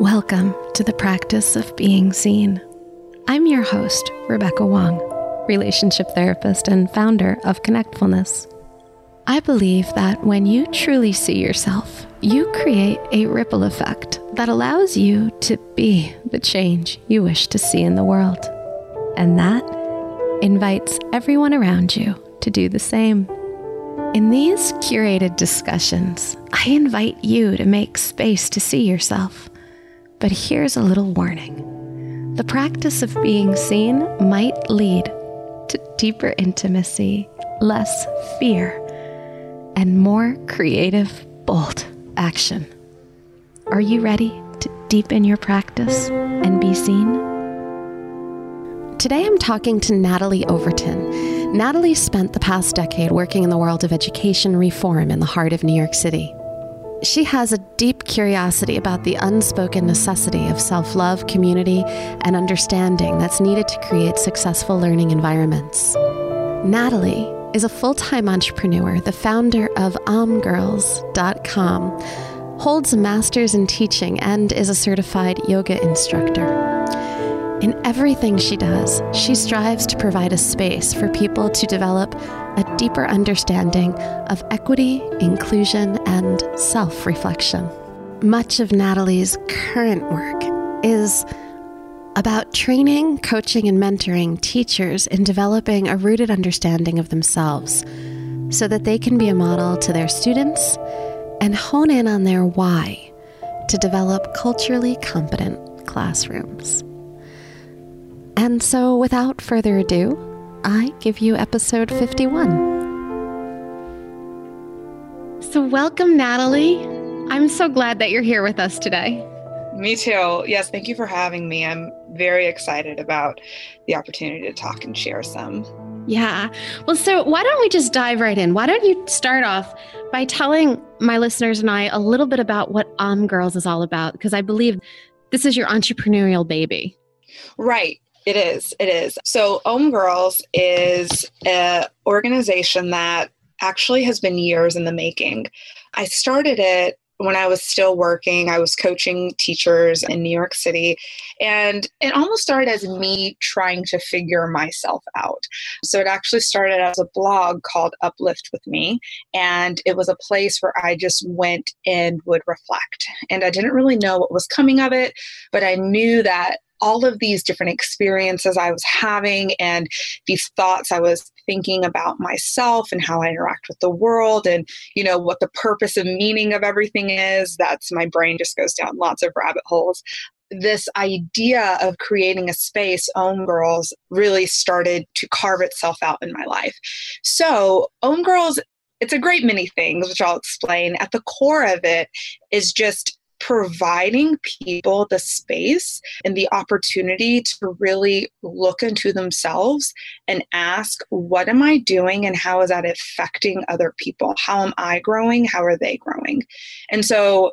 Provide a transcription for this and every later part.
Welcome to the practice of being seen. I'm your host, Rebecca Wong, relationship therapist and founder of Connectfulness. I believe that when you truly see yourself, you create a ripple effect that allows you to be the change you wish to see in the world. And that invites everyone around you to do the same. In these curated discussions, I invite you to make space to see yourself. But here's a little warning the practice of being seen might lead to deeper intimacy, less fear, and more creative, bold action. Are you ready to deepen your practice and be seen? Today I'm talking to Natalie Overton. Natalie spent the past decade working in the world of education reform in the heart of New York City. She has a deep curiosity about the unspoken necessity of self love, community, and understanding that's needed to create successful learning environments. Natalie is a full time entrepreneur, the founder of omgirls.com, holds a master's in teaching, and is a certified yoga instructor. In everything she does, she strives to provide a space for people to develop a deeper understanding of equity, inclusion, and self reflection. Much of Natalie's current work is about training, coaching, and mentoring teachers in developing a rooted understanding of themselves so that they can be a model to their students and hone in on their why to develop culturally competent classrooms. And so, without further ado, I give you episode 51. So, welcome, Natalie. I'm so glad that you're here with us today. Me too. Yes, thank you for having me. I'm very excited about the opportunity to talk and share some. Yeah. Well, so why don't we just dive right in? Why don't you start off by telling my listeners and I a little bit about what Om Girls is all about? Because I believe this is your entrepreneurial baby. Right. It is. It is. So Om Girls is an organization that actually has been years in the making. I started it when I was still working, I was coaching teachers in New York City. And it almost started as me trying to figure myself out. So it actually started as a blog called Uplift with Me. And it was a place where I just went and would reflect. And I didn't really know what was coming of it, but I knew that all of these different experiences I was having and these thoughts I was thinking about myself and how I interact with the world and, you know, what the purpose and meaning of everything is. That's my brain just goes down lots of rabbit holes. This idea of creating a space, Om Girls, really started to carve itself out in my life. So, Om Girls, it's a great many things, which I'll explain. At the core of it is just providing people the space and the opportunity to really look into themselves and ask, what am I doing and how is that affecting other people? How am I growing? How are they growing? And so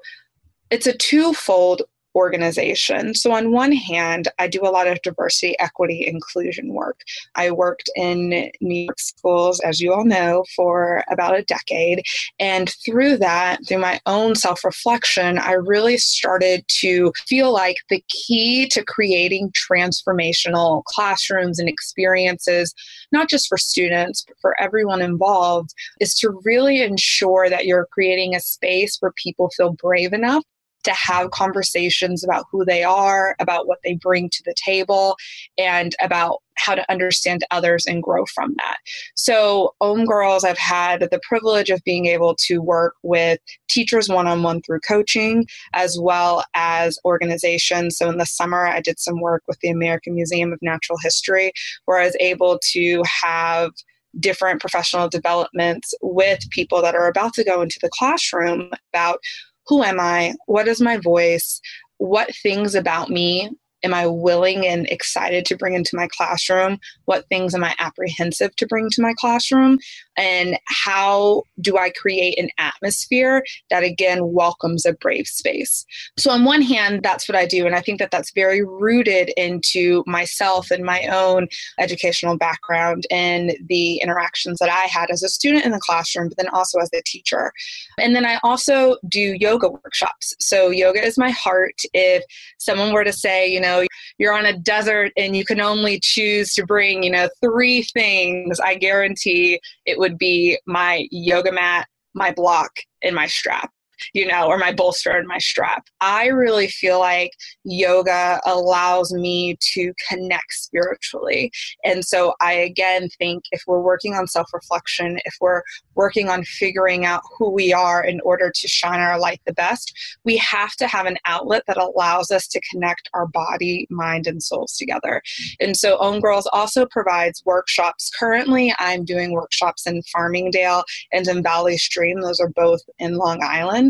it's a twofold organization. So, on one hand, I do a lot of diversity, equity, inclusion work. I worked in New York schools, as you all know, for about a decade. And through that, through my own self reflection, I really started to feel like the key to creating transformational classrooms and experiences, not just for students, but for everyone involved, is to really ensure that you're creating a space where people feel brave enough to have conversations about who they are, about what they bring to the table, and about how to understand others and grow from that. So, Om Girls, I've had the privilege of being able to work with teachers one on one through coaching, as well as organizations. So, in the summer, I did some work with the American Museum of Natural History, where I was able to have different professional developments with people that are about to go into the classroom about who am I? What is my voice? What things about me am I willing and excited to bring into my classroom? What things am I apprehensive to bring to my classroom? And how do I create an atmosphere that again welcomes a brave space? So, on one hand, that's what I do. And I think that that's very rooted into myself and my own educational background and the interactions that I had as a student in the classroom, but then also as a teacher. And then I also do yoga workshops. So, yoga is my heart. If someone were to say, you know, you're on a desert and you can only choose to bring, you know, three things, I guarantee it would be my yoga mat, my block, and my strap you know, or my bolster and my strap. I really feel like yoga allows me to connect spiritually. And so I again think if we're working on self reflection, if we're working on figuring out who we are in order to shine our light the best, we have to have an outlet that allows us to connect our body, mind, and souls together. And so Om Girls also provides workshops. Currently, I'm doing workshops in Farmingdale and in Valley Stream. Those are both in Long Island.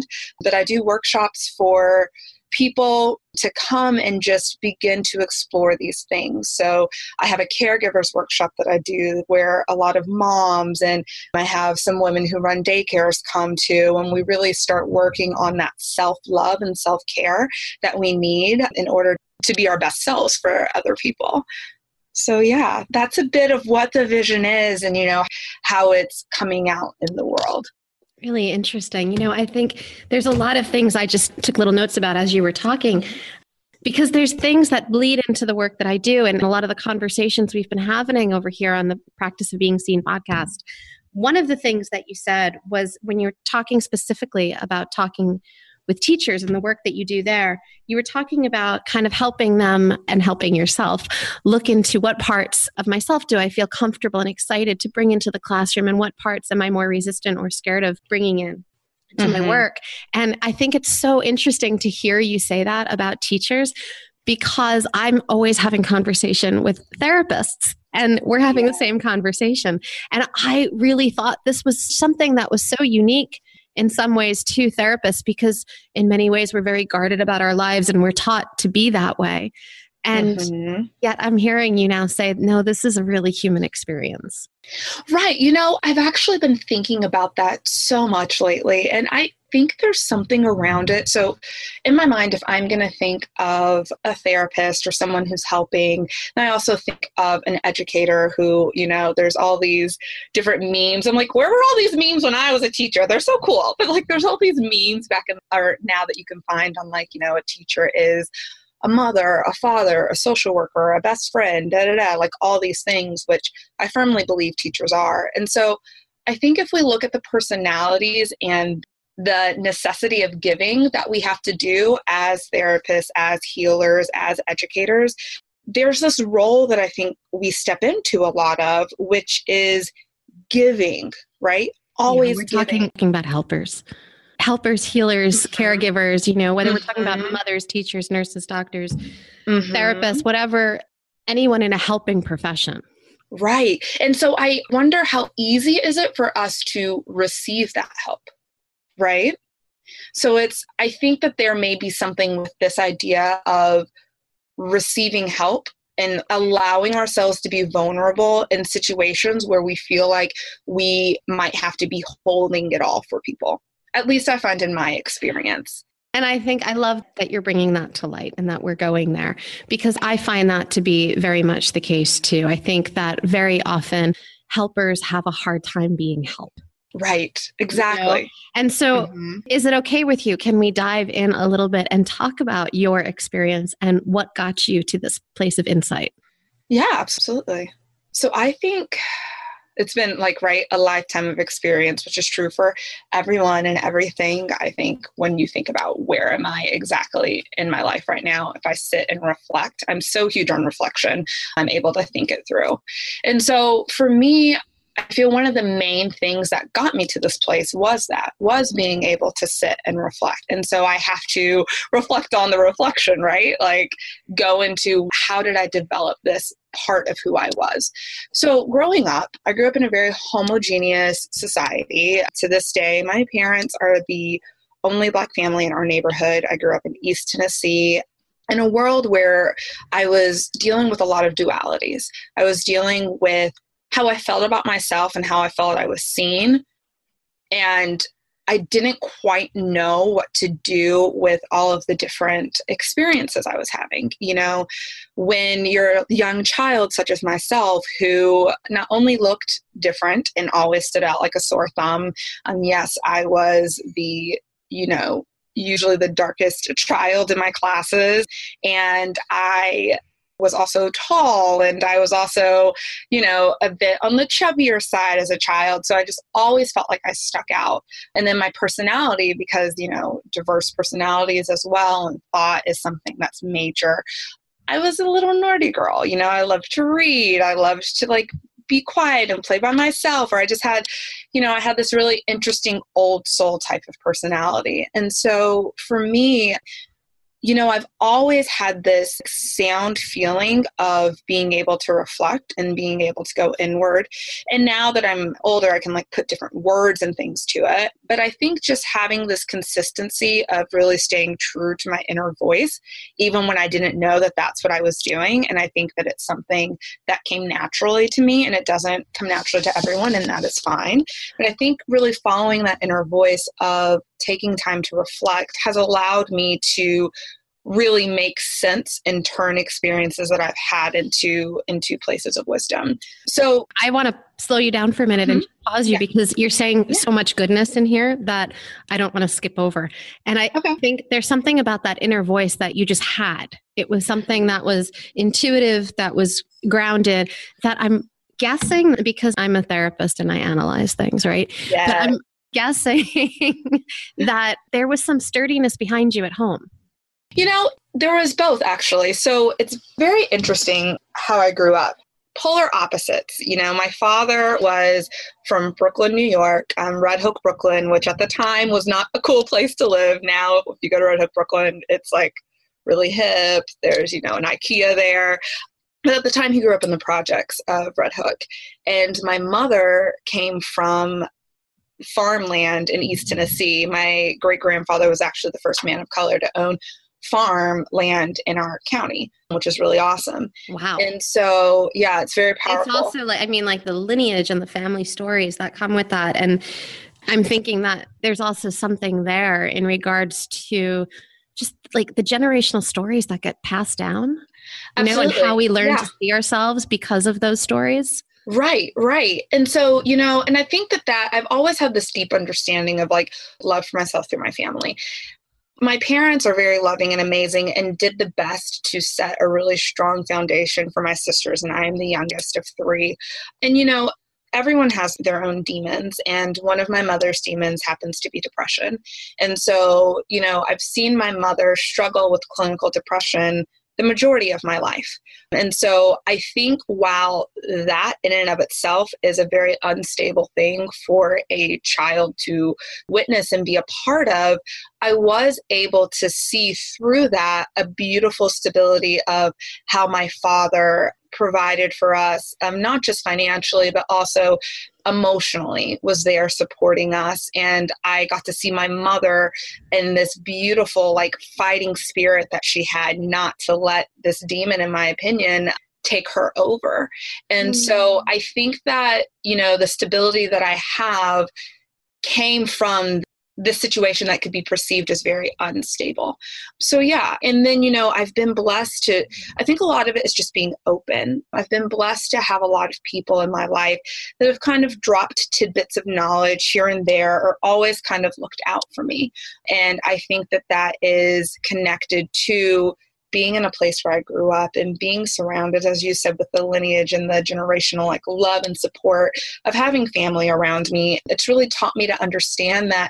But I do workshops for people to come and just begin to explore these things. So I have a caregivers workshop that I do where a lot of moms and I have some women who run daycares come to and we really start working on that self-love and self-care that we need in order to be our best selves for other people. So yeah, that's a bit of what the vision is and you know how it's coming out in the world. Really interesting. You know, I think there's a lot of things I just took little notes about as you were talking because there's things that bleed into the work that I do and a lot of the conversations we've been having over here on the Practice of Being Seen podcast. One of the things that you said was when you're talking specifically about talking with teachers and the work that you do there, you were talking about kind of helping them and helping yourself look into what parts of myself do I feel comfortable and excited to bring into the classroom and what parts am I more resistant or scared of bringing in to mm-hmm. my work. And I think it's so interesting to hear you say that about teachers because I'm always having conversation with therapists and we're having yeah. the same conversation. And I really thought this was something that was so unique in some ways to therapists because in many ways we're very guarded about our lives and we're taught to be that way. And mm-hmm. yet i'm hearing you now say no this is a really human experience. Right. You know i've actually been thinking about that so much lately and i think there's something around it. So, in my mind, if I'm going to think of a therapist or someone who's helping, and I also think of an educator who, you know, there's all these different memes. I'm like, where were all these memes when I was a teacher? They're so cool. But like, there's all these memes back in, or now that you can find on, like, you know, a teacher is a mother, a father, a social worker, a best friend, da da da, like all these things, which I firmly believe teachers are. And so I think if we look at the personalities and the necessity of giving that we have to do as therapists, as healers, as educators, there's this role that I think we step into a lot of, which is giving, right? Always yeah, we're talking about helpers. Helpers, healers, mm-hmm. caregivers, you know, whether mm-hmm. we're talking about mm-hmm. mothers, teachers, nurses, doctors, mm-hmm. therapists, whatever, anyone in a helping profession. Right. And so I wonder how easy is it for us to receive that help? Right? So it's, I think that there may be something with this idea of receiving help and allowing ourselves to be vulnerable in situations where we feel like we might have to be holding it all for people. At least I find in my experience. And I think I love that you're bringing that to light and that we're going there because I find that to be very much the case too. I think that very often helpers have a hard time being helped. Right, exactly. You know? And so, mm-hmm. is it okay with you? Can we dive in a little bit and talk about your experience and what got you to this place of insight? Yeah, absolutely. So, I think it's been like, right, a lifetime of experience, which is true for everyone and everything. I think when you think about where am I exactly in my life right now, if I sit and reflect, I'm so huge on reflection, I'm able to think it through. And so, for me, I feel one of the main things that got me to this place was that, was being able to sit and reflect. And so I have to reflect on the reflection, right? Like go into how did I develop this part of who I was. So growing up, I grew up in a very homogeneous society. To this day, my parents are the only black family in our neighborhood. I grew up in East Tennessee in a world where I was dealing with a lot of dualities. I was dealing with how I felt about myself and how I felt I was seen. And I didn't quite know what to do with all of the different experiences I was having. You know, when you're a young child, such as myself, who not only looked different and always stood out like a sore thumb, um, yes, I was the, you know, usually the darkest child in my classes. And I was also tall and I was also, you know, a bit on the chubbier side as a child. So I just always felt like I stuck out. And then my personality, because, you know, diverse personalities as well and thought is something that's major. I was a little naughty girl, you know, I loved to read. I loved to like be quiet and play by myself or i just had you know i had this really interesting old soul type of personality and so for me you know, I've always had this sound feeling of being able to reflect and being able to go inward. And now that I'm older, I can like put different words and things to it. But I think just having this consistency of really staying true to my inner voice, even when I didn't know that that's what I was doing. And I think that it's something that came naturally to me and it doesn't come naturally to everyone, and that is fine. But I think really following that inner voice of taking time to reflect has allowed me to really make sense and turn experiences that I've had into into places of wisdom. So I want to slow you down for a minute mm-hmm. and pause you yeah. because you're saying yeah. so much goodness in here that I don't want to skip over. And I okay. think there's something about that inner voice that you just had. It was something that was intuitive, that was grounded, that I'm guessing because I'm a therapist and I analyze things, right? Yeah. I'm guessing that there was some sturdiness behind you at home. You know, there was both actually. So it's very interesting how I grew up. Polar opposites. You know, my father was from Brooklyn, New York, um, Red Hook, Brooklyn, which at the time was not a cool place to live. Now, if you go to Red Hook, Brooklyn, it's like really hip. There's, you know, an IKEA there. But at the time, he grew up in the projects of Red Hook. And my mother came from farmland in East Tennessee. My great grandfather was actually the first man of color to own farm land in our county, which is really awesome. Wow. And so, yeah, it's very powerful. It's also like, I mean, like the lineage and the family stories that come with that. And I'm thinking that there's also something there in regards to just like the generational stories that get passed down, you know, and how we learn yeah. to see ourselves because of those stories. Right, right. And so, you know, and I think that that I've always had this deep understanding of like love for myself through my family my parents are very loving and amazing and did the best to set a really strong foundation for my sisters and I am the youngest of 3. And you know, everyone has their own demons and one of my mother's demons happens to be depression. And so, you know, I've seen my mother struggle with clinical depression the majority of my life. And so I think while that in and of itself is a very unstable thing for a child to witness and be a part of, I was able to see through that a beautiful stability of how my father provided for us, um, not just financially, but also emotionally was there supporting us. And I got to see my mother in this beautiful, like, fighting spirit that she had not to let this demon, in my opinion, take her over. And mm-hmm. so I think that, you know, the stability that I have came from this situation that could be perceived as very unstable. So, yeah. And then, you know, I've been blessed to, I think a lot of it is just being open. I've been blessed to have a lot of people in my life that have kind of dropped tidbits of knowledge here and there or always kind of looked out for me. And I think that that is connected to being in a place where I grew up and being surrounded, as you said, with the lineage and the generational like love and support of having family around me, it's really taught me to understand that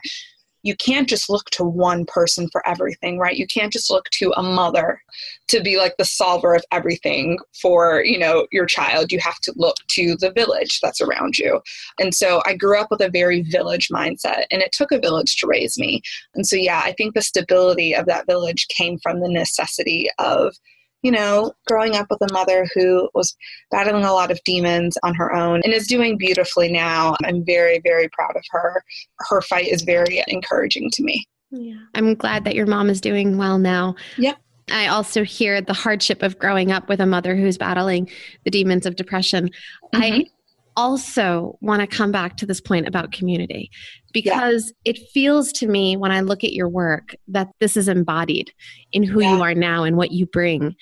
you can't just look to one person for everything, right? You can't just look to a mother to be like the solver of everything for, you know, your child. You have to look to the village that's around you. And so I grew up with a very village mindset and it took a village to raise me. And so yeah, I think the stability of that village came from the necessity of you know, growing up with a mother who was battling a lot of demons on her own and is doing beautifully now. I'm very, very proud of her. Her fight is very encouraging to me. Yeah. I'm glad that your mom is doing well now. Yep. I also hear the hardship of growing up with a mother who's battling the demons of depression. Mm-hmm. I also want to come back to this point about community because yeah. it feels to me when I look at your work that this is embodied in who yeah. you are now and what you bring.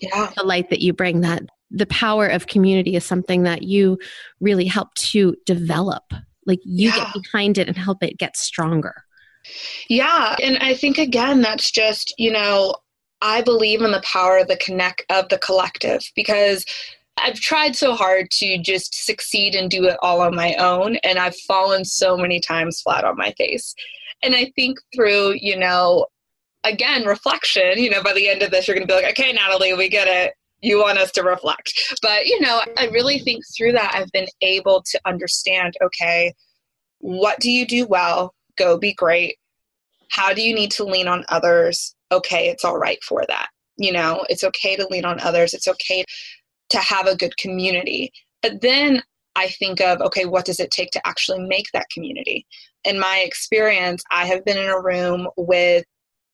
Yeah. The light that you bring that the power of community is something that you really help to develop. Like you get behind it and help it get stronger. Yeah, and I think again that's just, you know, I believe in the power of the connect of the collective because I've tried so hard to just succeed and do it all on my own, and I've fallen so many times flat on my face. And I think through, you know, again, reflection, you know, by the end of this, you're going to be like, okay, Natalie, we get it. You want us to reflect. But, you know, I really think through that, I've been able to understand okay, what do you do well? Go be great. How do you need to lean on others? Okay, it's all right for that. You know, it's okay to lean on others. It's okay to have a good community. But then I think of, okay, what does it take to actually make that community? In my experience, I have been in a room with,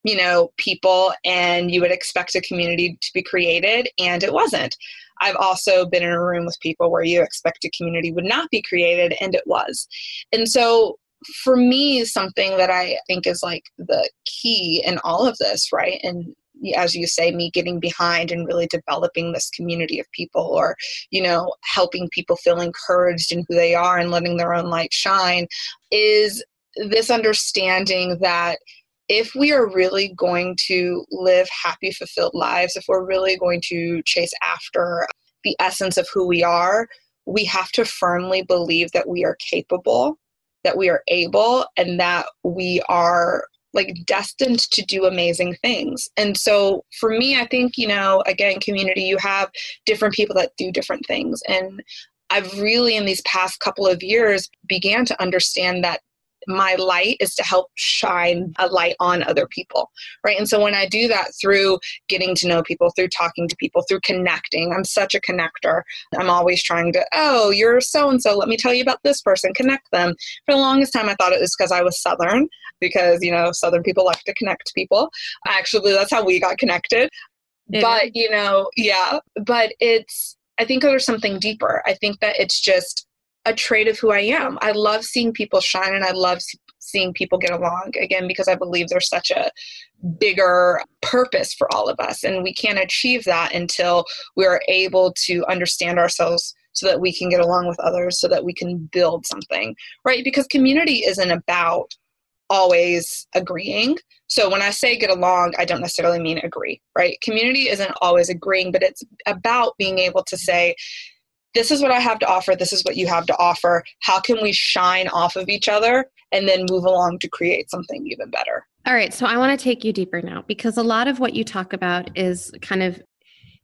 you know, people and you would expect a community to be created and it wasn't. I've also been in a room with people where you expect a community would not be created and it was. And so for me, something that I think is like the key in all of this, right? And as you say me getting behind and really developing this community of people or you know helping people feel encouraged in who they are and letting their own light shine is this understanding that if we are really going to live happy fulfilled lives if we're really going to chase after the essence of who we are we have to firmly believe that we are capable that we are able and that we are like destined to do amazing things. And so for me, I think, you know, again, community, you have different people that do different things. And I've really, in these past couple of years, began to understand that my light is to help shine a light on other people right? And so when i do that through getting to know people through talking to people through connecting i'm such a connector. I'm always trying to oh you're so and so let me tell you about this person. Connect them. For the longest time i thought it was because i was southern because you know southern people like to connect people. Actually that's how we got connected. It but is. you know yeah but it's i think there's something deeper. I think that it's just a trait of who I am. I love seeing people shine and I love seeing people get along again because I believe there's such a bigger purpose for all of us and we can't achieve that until we're able to understand ourselves so that we can get along with others so that we can build something right? Because community isn't about always agreeing. So when i say get along i don't necessarily mean agree right? Community isn't always agreeing but it's about being able to say this is what I have to offer, this is what you have to offer. How can we shine off of each other and then move along to create something even better? All right, so I want to take you deeper now because a lot of what you talk about is kind of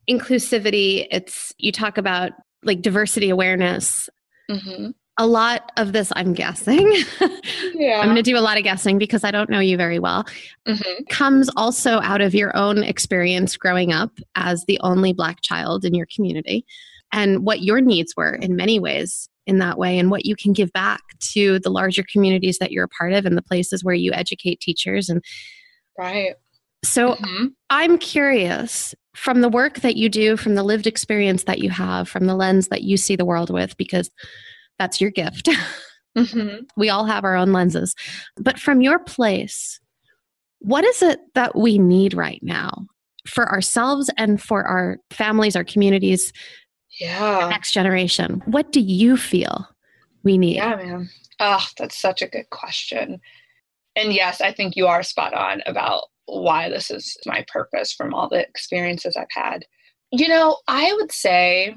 inclusivity. It's you talk about like diversity awareness. Mm-hmm. A lot of this, I'm guessing. Yeah. I'm going to do a lot of guessing because I don't know you very well. Mm-hmm. Comes also out of your own experience growing up as the only Black child in your community and what your needs were in many ways in that way and what you can give back to the larger communities that you're a part of and the places where you educate teachers and right so mm-hmm. i'm curious from the work that you do from the lived experience that you have from the lens that you see the world with because that's your gift mm-hmm. we all have our own lenses but from your place what is it that we need right now for ourselves and for our families our communities yeah next generation what do you feel we need yeah man oh that's such a good question and yes i think you are spot on about why this is my purpose from all the experiences i've had you know i would say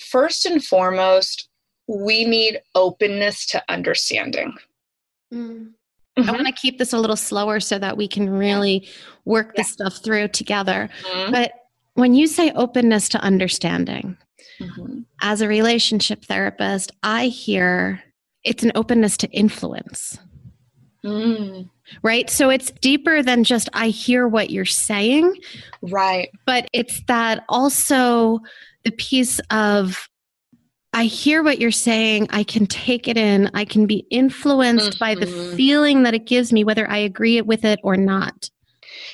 first and foremost we need openness to understanding mm. Mm-hmm. I want to keep this a little slower so that we can really work yeah. this stuff through together. Mm-hmm. But when you say openness to understanding, Mm-hmm. As a relationship therapist, I hear it's an openness to influence. Mm. Right. So it's deeper than just I hear what you're saying. Right. But it's that also the piece of I hear what you're saying. I can take it in. I can be influenced mm-hmm. by the mm-hmm. feeling that it gives me, whether I agree with it or not.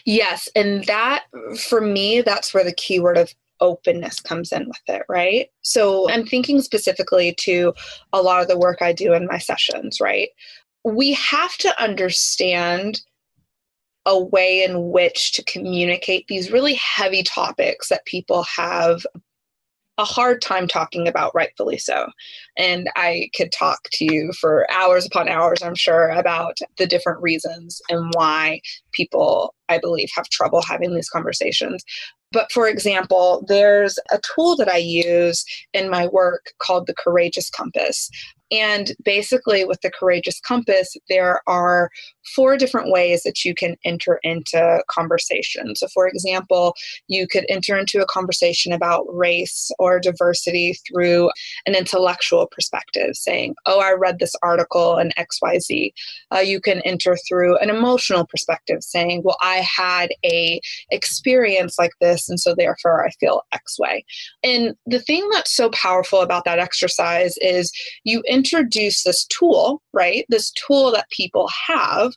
Yes. And that, for me, that's where the keyword of openness comes in with it, right? So I'm thinking specifically to a lot of the work I do in my sessions, right? We have to understand a way in which to communicate these really heavy topics that people have a hard time talking about, rightfully so. And I could talk to you for hours upon hours, I'm sure, about the different reasons and why people, I believe, have trouble having these conversations. But for example, there's a tool that I use in my work called the Courageous Compass. And basically, with the Courageous Compass, there are four different ways that you can enter into conversation. So, for example, you could enter into a conversation about race or diversity through an intellectual perspective, saying, Oh, I read this article in XYZ. Uh, you can enter through an emotional perspective, saying, Well, I had a experience like this, and so therefore I feel X way. And the thing that's so powerful about that exercise is you introduce this tool, right? This tool that people have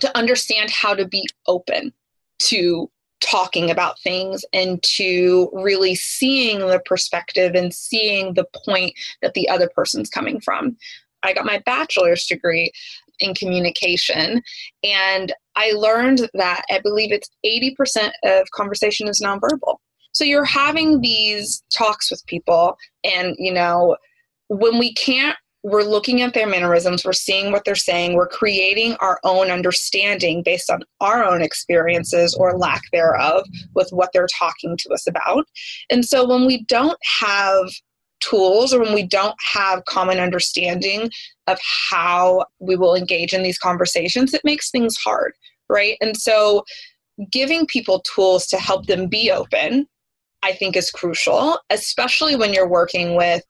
to understand how to be open to talking about things and to really seeing the perspective and seeing the point that the other person's coming from. I got my bachelor's degree in communication and I learned that I believe it's 80% of conversation is nonverbal. So you're having these talks with people and you know when we can't we're looking at their mannerisms, we're seeing what they're saying, we're creating our own understanding based on our own experiences or lack thereof with what they're talking to us about. And so when we don't have tools or when we don't have common understanding of how we will engage in these conversations, it makes things hard, right? And so giving people tools to help them be open I think is crucial, especially when you're working with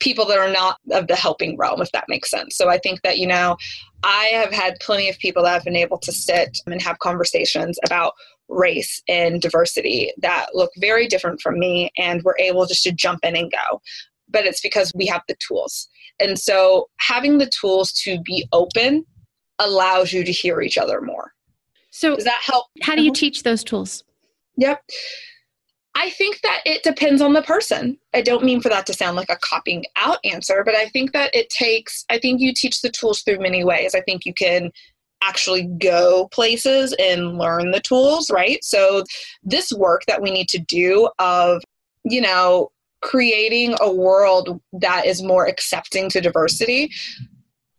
people that are not of the helping realm, if that makes sense. So I think that, you know, I have had plenty of people that have been able to sit and have conversations about race and diversity that look very different from me and we're able just to jump in and go. But it's because we have the tools. And so having the tools to be open allows you to hear each other more. So does that help? How do you mm-hmm. teach those tools? Yep. I think that it depends on the person. I don't mean for that to sound like a copying out answer, but I think that it takes, I think you teach the tools through many ways. I think you can actually go places and learn the tools, right? So, this work that we need to do of, you know, creating a world that is more accepting to diversity,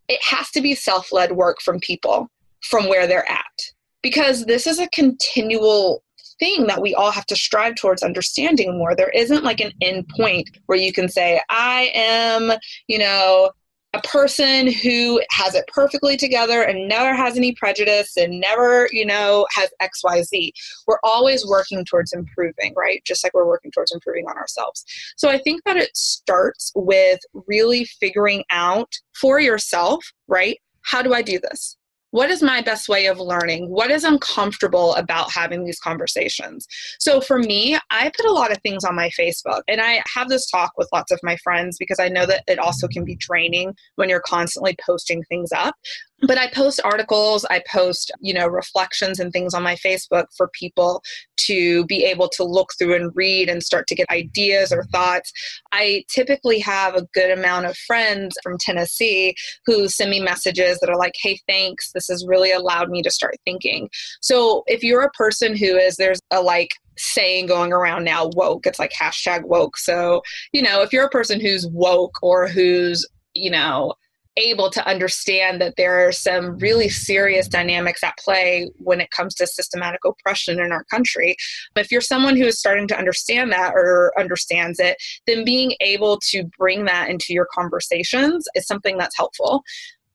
it has to be self led work from people from where they're at. Because this is a continual thing that we all have to strive towards understanding more. There isn't like an end point where you can say, I am, you know, a person who has it perfectly together and never has any prejudice and never, you know, has XYZ. We're always working towards improving, right? Just like we're working towards improving on ourselves. So I think that it starts with really figuring out for yourself, right? How do I do this? What is my best way of learning? What is uncomfortable about having these conversations? So for me i put a lot of things on my facebook and i have this talk with lots of my friends because i know that it also can be draining when you're constantly posting things up but i post articles i post you know reflections and things on my facebook for people to be able to look through and read and start to get ideas or thoughts. I typically have a good amount of friends from tennessee who send me messages that are like hey thanks. This has really allowed me to start thinking. So if you're a person who is there's a like saying going around now woke it's like hashtag woke. So you know if you're a person who's woke or who's you know able to understand that there are some really serious dynamics at play when it comes to systematic oppression in our country. If you're someone who is starting to understand that or understands it, then being able to bring that into your conversations is something that's helpful.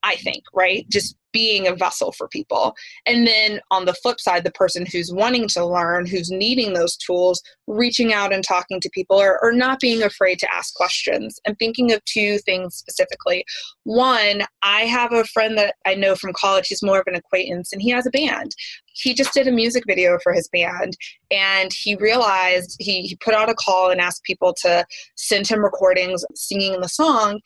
I think, right? Just being a vessel for people. And then on the flip side, the person who's wanting to learn, who's needing those tools, reaching out and talking to people or, or not being afraid to ask questions. I'm thinking of two things specifically. One, I have a friend that I know from college, he's more of an acquaintance, and he has a band. He just did a music video for his band, and he realized he, he put out a call and asked people to send him recordings singing the song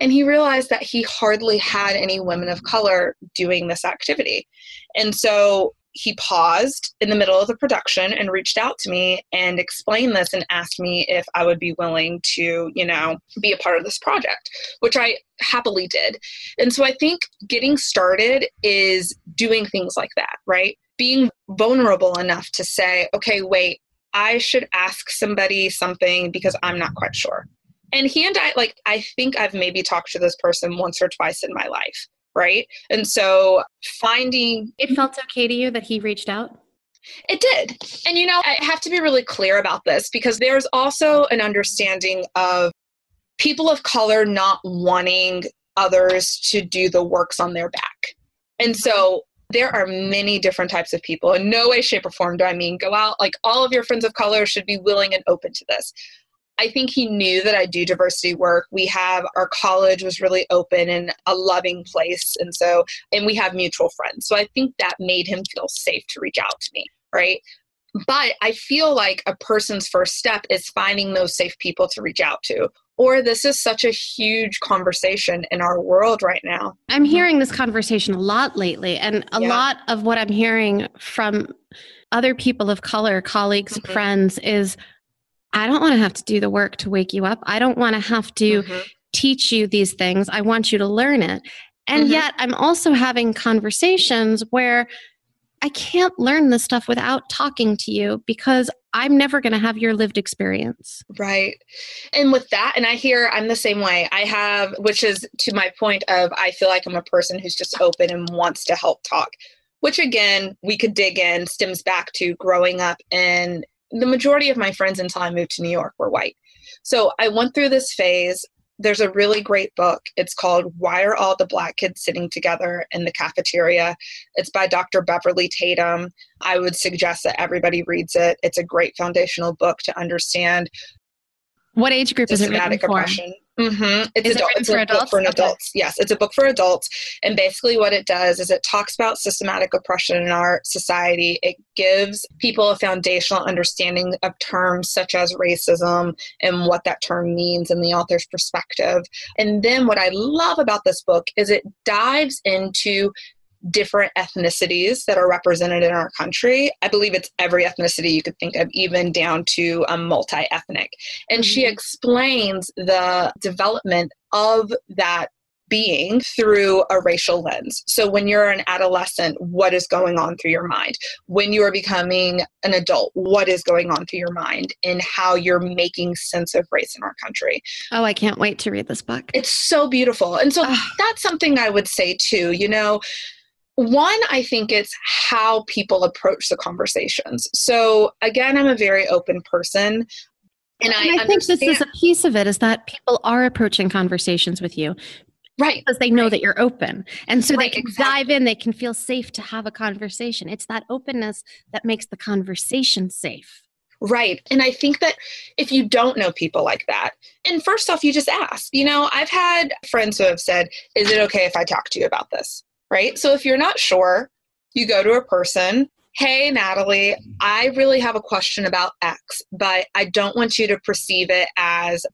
and he realized that he hardly had any women of color doing this activity. And so he paused in the middle of the production and reached out to me and explained this and asked me if I would be willing to, you know, be a part of this project, which I happily did. And so I think getting started is doing things like that, right? Being vulnerable enough to say, okay, wait, I should ask somebody something because I'm not quite sure. And he and I, like, I think I've maybe talked to this person once or twice in my life right? And so finding it felt okay to you that he reached out? It did. And you know, I have to be really clear about this because there's also an understanding of people of color not wanting others to do the works on their back. And so there are many different types of people. In no way, shape, or form do I mean go out. Like all of your friends of color should be willing and open to this. I think he knew that I do diversity work. We have our college was really open and a loving place. And so, and we have mutual friends. So I think that made him feel safe to reach out to me, right? But I feel like a person's first step is finding those safe people to reach out to. Or this is such a huge conversation in our world right now. I'm hearing this conversation a lot lately. And a yeah. lot of what I'm hearing from other people of color, colleagues, mm-hmm. friends, is I don't want to have to do the work to wake you up. I don't want to have to mm-hmm. teach you these things. I want you to learn it. And mm-hmm. yet, I'm also having conversations where I can't learn this stuff without talking to you because I'm never going to have your lived experience. Right. And with that, and I hear I'm the same way. I have, which is to my point of I feel like I'm a person who's just open and wants to help talk, which again, we could dig in, stems back to growing up in the majority of my friends until I moved to New York were white. So I went through this phase. There's a really great book. It's called Why Are All the Black Kids Sitting Together in the Cafeteria? It's by Dr. Beverly Tatum. I would suggest that everybody reads it. It's a great foundational book to understand what age group is it written for? Oppression. Mm-hmm. It's, is adult, it it's for adults? for adults. Yes, it's a book for adults. And basically, what it does is it talks about systematic oppression in our society. It gives people a foundational understanding of terms such as racism and what that term means in the author's perspective. And then, what I love about this book is it dives into different ethnicities that are represented in our country. I believe it's every ethnicity you could think of, even down to a multi ethnic. And mm-hmm. she explains the development of that being through a racial lens. So, when you're an adolescent, what is going on through your mind? When you are becoming an adult, what is going on through your mind and how you're making sense of race in our country? Oh, I can't wait to read this book. It's so beautiful. And so, that's something I would say too. You know, one, I think it's how people approach the conversations. So, again, I'm a very open person. And, and I, I think this is a piece of it is that people are approaching conversations with you right because they know right. that you're open and so right, they can exactly. dive in they can feel safe to have a conversation it's that openness that makes the conversation safe right and i think that if you don't know people like that and first off you just ask you know i've had friends who have said is it okay if i talk to you about this right? So if you're not sure, you go to a person. Hey, Natalie, I really have a question about X, but I don't want you to perceive it as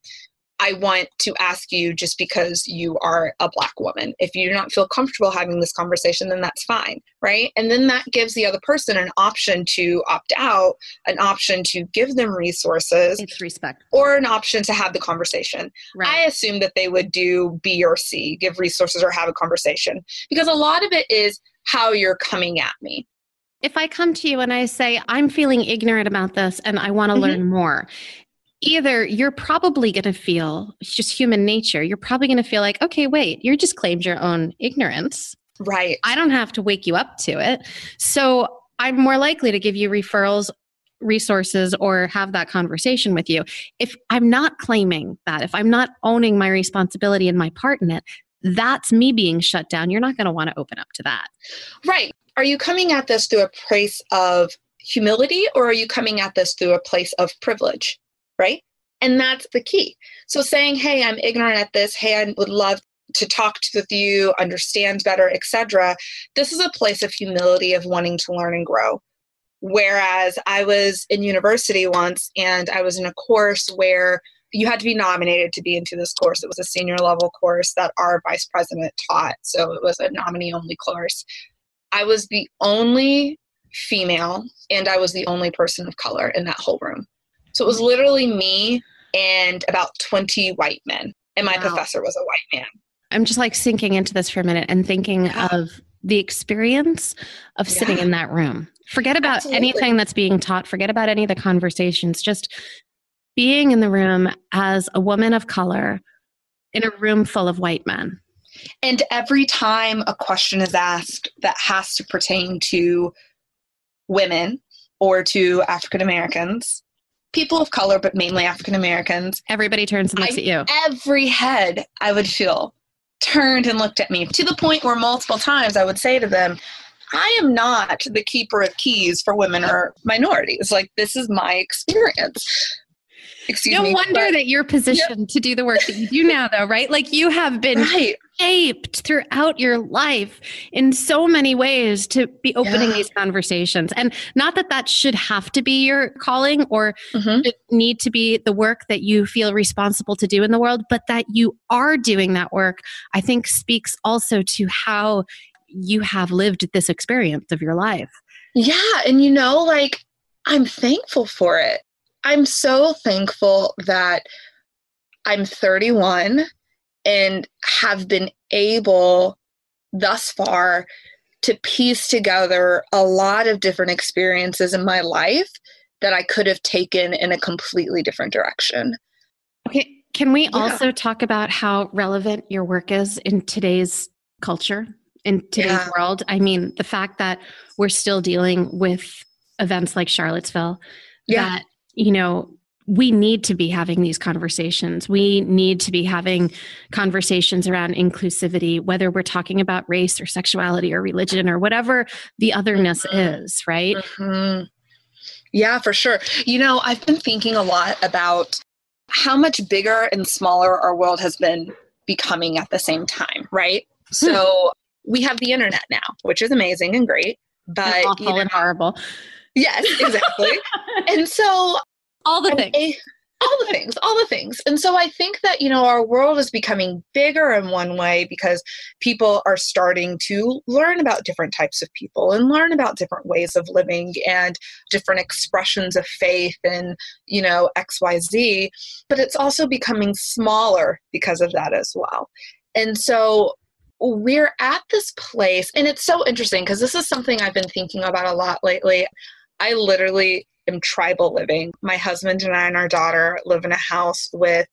I want to ask you just because you are a black woman. If you do not feel comfortable having this conversation, then that's fine, right? And then that gives the other person an option to opt out, an option to give them resources. It's respect. Or an option to have the conversation. Right. I assume that they would do B or C, give resources or have a conversation. Because a lot of it is how you're coming at me if I come to you and I say, I'm feeling ignorant about this and I want to mm-hmm. learn more, either you're probably going to feel it's just human nature you're probably going to feel like okay wait you just claimed your own ignorance. Right. I don't have to wake you up to it. So i'm more likely to give you referrals resources or have that conversation with you. If i'm not claiming that if i'm not owning my responsibility and my part in it that's me being shut down. You're not going to want to open up to that. Right. Are you coming at this through a place of humility or are you coming at this through a place of privilege right? And that's the key. So saying, hey, I'm ignorant at this, hey, I would love to talk to with you, understand better, etc. This is a place of humility of wanting to learn and grow. Whereas I was in university once and I was in a course where you had to be nominated to be into this course. It was a senior level course that our vice president taught. So it was a nominee only course. I was the only female, and I was the only person of color in that whole room. So it was literally me and about 20 white men, and my wow. professor was a white man. I'm just like sinking into this for a minute and thinking yeah. of the experience of sitting in that room. Forget about Absolutely. anything that's being taught, forget about any of the conversations, just being in the room as a woman of color in a room full of white men. And every time a question is asked that has to pertain to women or to African Americans, people of color, but mainly African Americans, everybody turns and looks I, at you. Every head I would feel turned and looked at me to the point where multiple times I would say to them, I am not the keeper of keys for women or minorities. Like, this is my experience. Excuse no me, wonder but, that you're positioned yep. to do the work that you do now, though, right? Like, you have been right. shaped throughout your life in so many ways to be opening yeah. these conversations. And not that that should have to be your calling or mm-hmm. need to be the work that you feel responsible to do in the world, but that you are doing that work, I think speaks also to how you have lived this experience of your life. Yeah. And you know, like, I'm thankful for it. I'm so thankful that I'm 31 and have been able thus far to piece together a lot of different experiences in my life that I could have taken in a completely different direction. Okay. Can we yeah. also talk about how relevant your work is in today's culture? in today's yeah. world. I mean, the fact that we're still dealing with events like Charlottesville, yeah. that, you know, we need to be having these conversations. We need to be having conversations around inclusivity, whether we're talking about race or sexuality or religion or whatever the otherness mm-hmm. is, right? Mm-hmm. Yeah, for sure. You know, I've been thinking a lot about how much bigger and smaller our world has been becoming at the same time, right? Hmm. So we have the internet now, which is amazing and great, but and awful you know, and horrible. Yes, exactly. and so all the things. A, all the things, all the things. And so I think that, you know, our world is becoming bigger in one way because people are starting to learn about different types of people and learn about different ways of living and different expressions of faith and, you know, XYZ. But it's also becoming smaller because of that as well. And so we're at this place, and it's so interesting because this is something I've been thinking about a lot lately. I literally am tribal living. My husband and I and our daughter live in a house with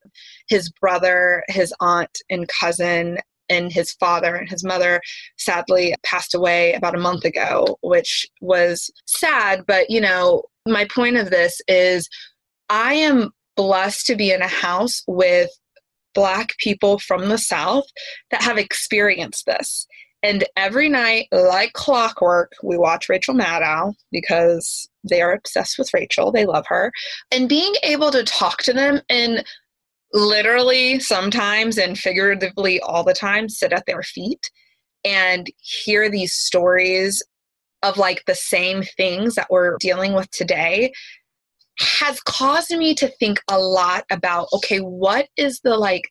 his brother, his aunt, and cousin, and his father and his mother sadly passed away about a month ago, which was sad. But, you know, my point of this is I am blessed to be in a house with Black people from the South that have experienced this. And every night, like clockwork, we watch Rachel Maddow because they are obsessed with Rachel. They love her. And being able to talk to them and literally sometimes and figuratively all the time sit at their feet and hear these stories of like the same things that we're dealing with today has caused me to think a lot about okay, what is the like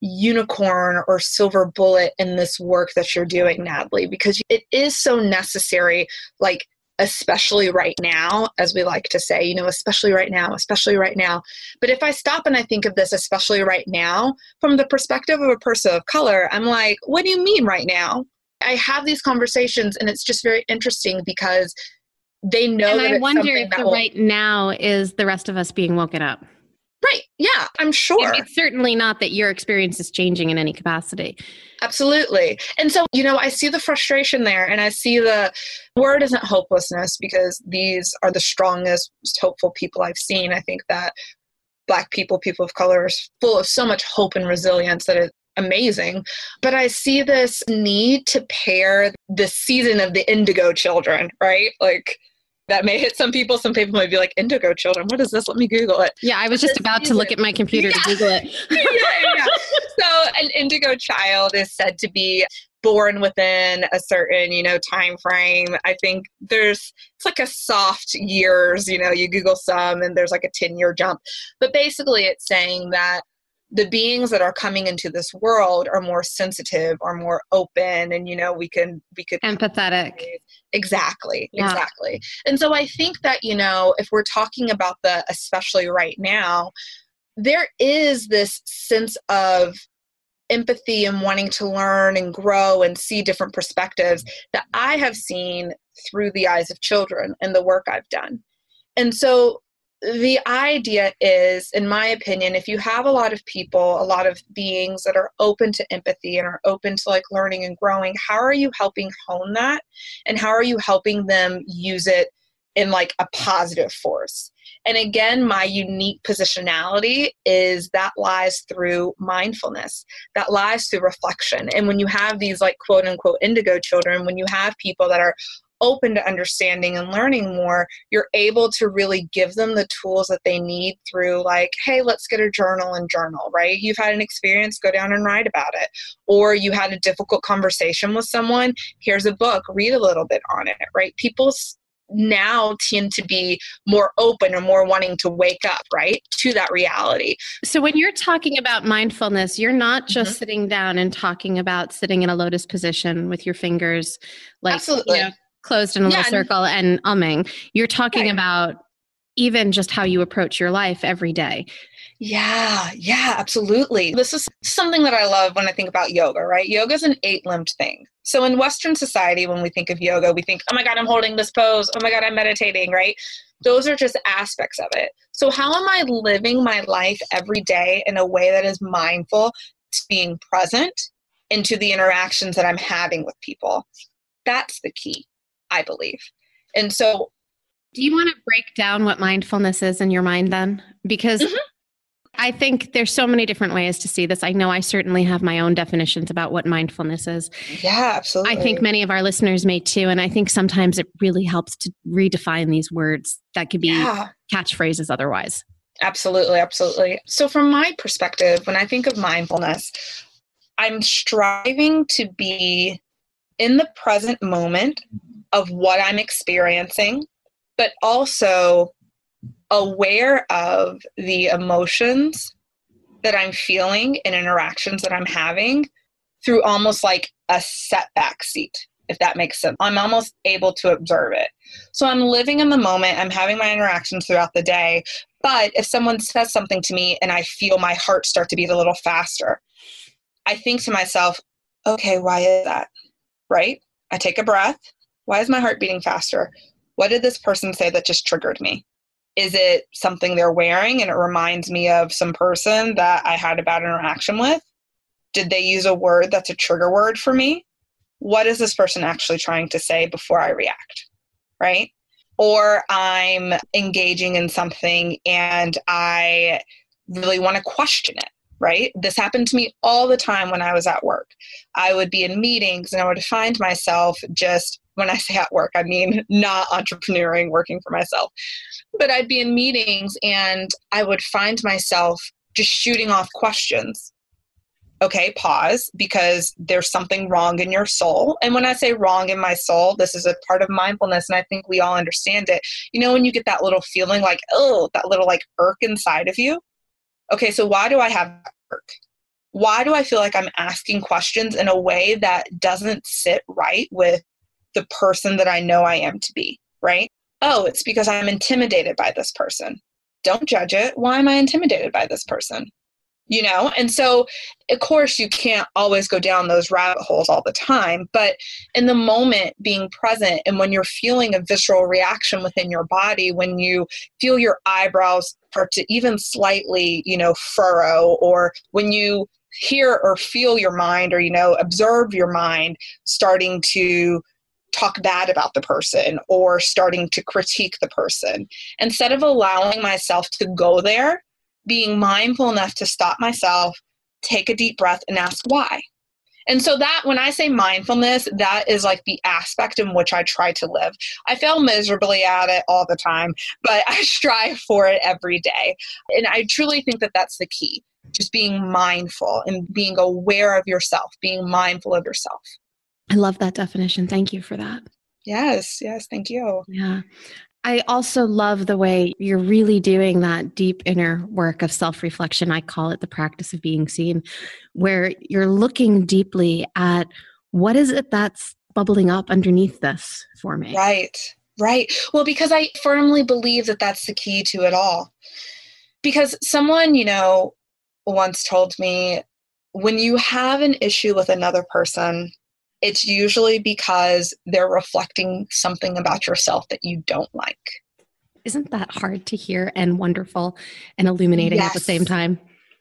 unicorn or silver bullet in this work that you're doing, Natalie? Because it is so necessary, like, especially right now, as we like to say, you know, especially right now, especially right now. But if I stop and I think of this, especially right now, from the perspective of a person of color, I'm like, what do you mean right now? I have these conversations, and it's just very interesting because they know. And I wonder if the will, right now is the rest of us being woken up. Right. Yeah, I'm sure. It's certainly not that your experience is changing in any capacity. Absolutely. And so, you know, I see the frustration there and I see the word isn't hopelessness because these are the strongest, most hopeful people I've seen. I think that Black people, people of color, is full of so much hope and resilience that it, amazing. But I see this need to pair the season of the indigo children, right? Like that may hit some people. Some people might be like, indigo children, what is this? Let me Google it. Yeah, I was just about to look at my computer yeah. to Google it. yeah, yeah. So an indigo child is said to be born within a certain you know time frame i think there's it's like a soft years you know you google some and there's like a 10 year jump but basically it's saying that the beings that are coming into this world are more sensitive or more open and you know we can we could empathetic exactly yeah. exactly and so i think that you know if we're talking about the especially right now there is this sense of empathy and wanting to learn and grow and see different perspectives that I have seen through the eyes of children and the work I've done. And so the idea is, in my opinion, if you have a lot of people, a lot of beings that are open to empathy and are open to like learning and growing, how are you helping hone that? And how are you helping them use it in like a positive force? And again, my unique positionality is that lies through mindfulness, that lies through reflection. And when you have these like quote unquote indigo children, when you have people that are open to understanding and learning more, you're able to really give them the tools that they need through, like, hey, let's get a journal and journal, right? You've had an experience, go down and write about it. Or you had a difficult conversation with someone, here's a book, read a little bit on it, right? People now tend to be more open and more wanting to wake up, right, to that reality. So when you're talking about mindfulness, you're not just mm-hmm. sitting down and talking about sitting in a lotus position with your fingers like Absolutely. You know, closed in a yeah, little circle and umming. You're talking right. about even just how you approach your life every day. Yeah, yeah, absolutely. This is something that I love when I think about yoga, right? Yoga is an eight limbed thing. So in Western society, when we think of yoga, we think, oh my God, I'm holding this pose. Oh my God, I'm meditating, right? Those are just aspects of it. So, how am I living my life every day in a way that is mindful to being present into the interactions that I'm having with people? That's the key, I believe. And so, do you want to break down what mindfulness is in your mind then? Because mm-hmm. I think there's so many different ways to see this. I know I certainly have my own definitions about what mindfulness is. Yeah, absolutely. I think many of our listeners may too. And I think sometimes it really helps to redefine these words that could be yeah. catchphrases otherwise. Absolutely, absolutely. So, from my perspective, when I think of mindfulness, I'm striving to be in the present moment of what I'm experiencing, but also aware of the emotions that I'm feeling in interactions that I'm having through almost like a setback seat, if that makes sense. I'm almost able to observe it. So I'm living in the moment, I'm having my interactions throughout the day. But if someone says something to me and I feel my heart start to beat a little faster, I think to myself, okay, why is that? Right? I take a breath. Why is my heart beating faster? What did this person say that just triggered me? Is it something they're wearing and it reminds me of some person that I had a bad interaction with? Did they use a word that's a trigger word for me? What is this person actually trying to say before I react? Right? Or I'm engaging in something and I really want to question it right? This happened to me all the time when I was at work. I would be in meetings and I would find myself just, when I say at work, I mean not entrepreneuring, working for myself. But I'd be in meetings and I would find myself just shooting off questions. Okay, pause because there's something wrong in your soul. And when I say wrong in my soul, this is a part of mindfulness, and I think we all understand it. You know, when you get that little feeling like, oh, that little like irk inside of you, okay, so why do I have work? Why do I feel like I'm asking questions in a way that doesn't sit right with the person that I know I am to be, right? Oh, it's because I'm intimidated by this person. Don't judge it. Why am I intimidated by this person? You know? And so of course you can't always go down those rabbit holes all the time but in the moment being present and when you're feeling a visceral reaction within your body when you feel your eyebrows start to even slightly you know furrow or when you hear or feel your mind or you know observe your mind starting to talk bad about the person or starting to critique the person instead of allowing myself to go there being mindful enough to stop myself, take a deep breath, and ask why. And so, that when I say mindfulness, that is like the aspect in which I try to live. I fail miserably at it all the time, but I strive for it every day. And I truly think that that's the key just being mindful and being aware of yourself, being mindful of yourself. I love that definition. Thank you for that. Yes, yes, thank you. Yeah. I also love the way you're really doing that deep inner work of self reflection. I call it the practice of being seen, where you're looking deeply at what is it that's bubbling up underneath this for me. Right, right. Well, because I firmly believe that that's the key to it all. Because someone, you know, once told me when you have an issue with another person, it's usually because they're reflecting something about yourself that you don't like. Isn't that hard to hear and wonderful and illuminating yes. at the same time?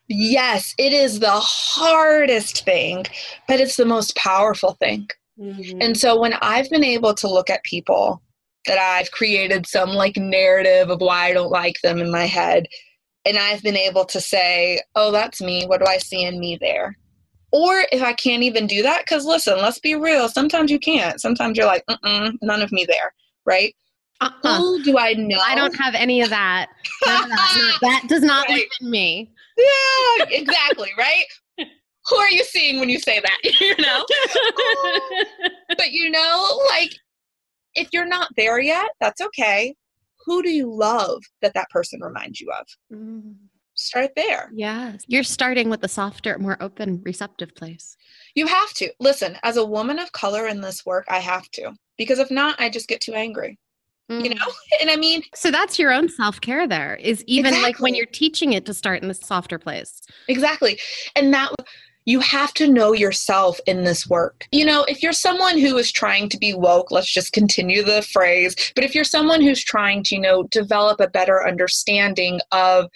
Yes, it is the hardest thing, but it's the most powerful thing. Mm-hmm. And so when I've been able to look at people that I've created some like narrative of why I don't like them in my head, and I've been able to say, oh, that's me. What do I see in me there? Or if I can't even do that, because listen, let's be real. Sometimes you can't. Sometimes you're like, none of me there, right? Uh-uh. Who do I know? I don't have any of that. that. that does not right. live in me. Yeah, exactly, right? Who are you seeing when you say that? you know? but you know, like, if you're not there yet, that's okay. Who do you love that that person reminds you of? Mm start there. Yes. You're starting with the softer, more open, receptive place. You have to. Listen, as a woman of color in this work, I have to. Because if not, I just get too angry. Mm. You know? And I mean So that's your own self-care there. Is even exactly. like when you're teaching it to start in the softer place. Exactly. And that you have to know yourself in this work. You know, if you're someone who is trying to be woke, let's just continue the phrase, but if you're someone who's trying to, you know, develop a better understanding of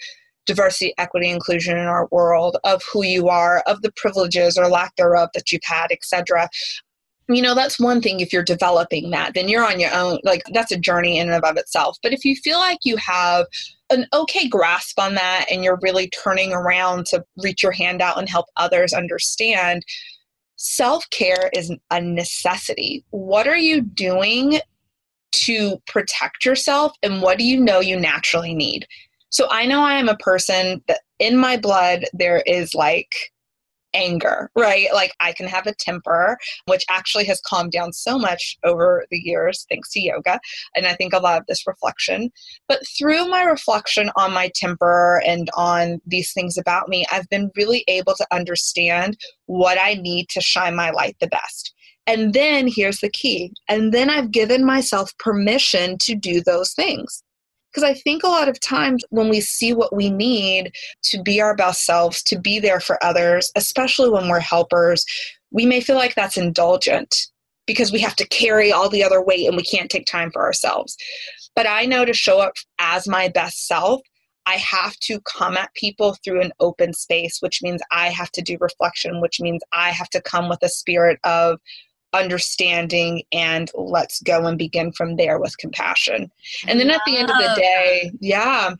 diversity, equity, inclusion in our world, of who you are, of the privileges or lack thereof that you've had, etc. You know, that's one thing if you're developing that, then you're on your own. Like, that's a journey in and of itself. But if you feel like you have an okay grasp on that and you're really turning around to reach your hand out and help others understand, self care is a necessity. What are you doing to protect yourself and what do you know you naturally need? So I know I am a person that in my blood there is like anger, right? Like I can have a temper, which actually has calmed down so much over the years thanks to yoga. And I think a lot of this reflection. But through my reflection on my temper and on these things about me, I've been really able to understand what I need to shine my light the best. And then here's the key. And then I've given myself permission to do those things. Because I think a lot of times when we see what we need to be our best selves, to be there for others, especially when we're helpers, we may feel like that's indulgent because we have to carry all the other weight and we can't take time for ourselves. But I know to show up as my best self, I have to come at people through an open space, which means I have to do reflection, which means I have to come with a spirit of understanding and let's go and begin from there with compassion. And then at the end of the ah. day, yeah.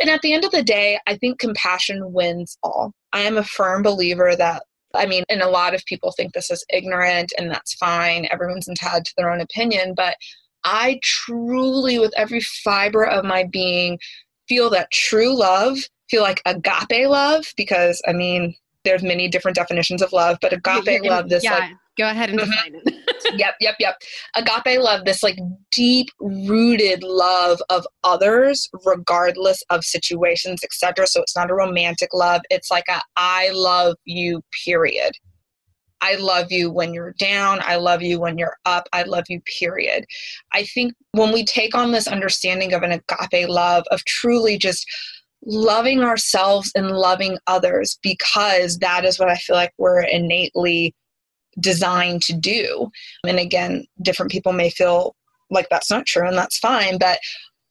And at the end of the day, I think compassion wins all. I am a firm believer that I mean, and a lot of people think this is ignorant and that's fine. Everyone's entitled to their own opinion, but I truly, with every fiber of my being, feel that true love, feel like agape love, because I mean, there's many different definitions of love, but agape love, this yeah. like Go ahead and mm-hmm. define mm-hmm. it. yep, yep, yep. Agape love, this like deep rooted love of others, regardless of situations, etc. So it's not a romantic love. It's like a I love you, period. I love you when you're down. I love you when you're up. I love you, period. I think when we take on this understanding of an agape love, of truly just loving ourselves and loving others, because that is what I feel like we're innately designed to do. And again, different people may feel like that's not true, and that's fine. But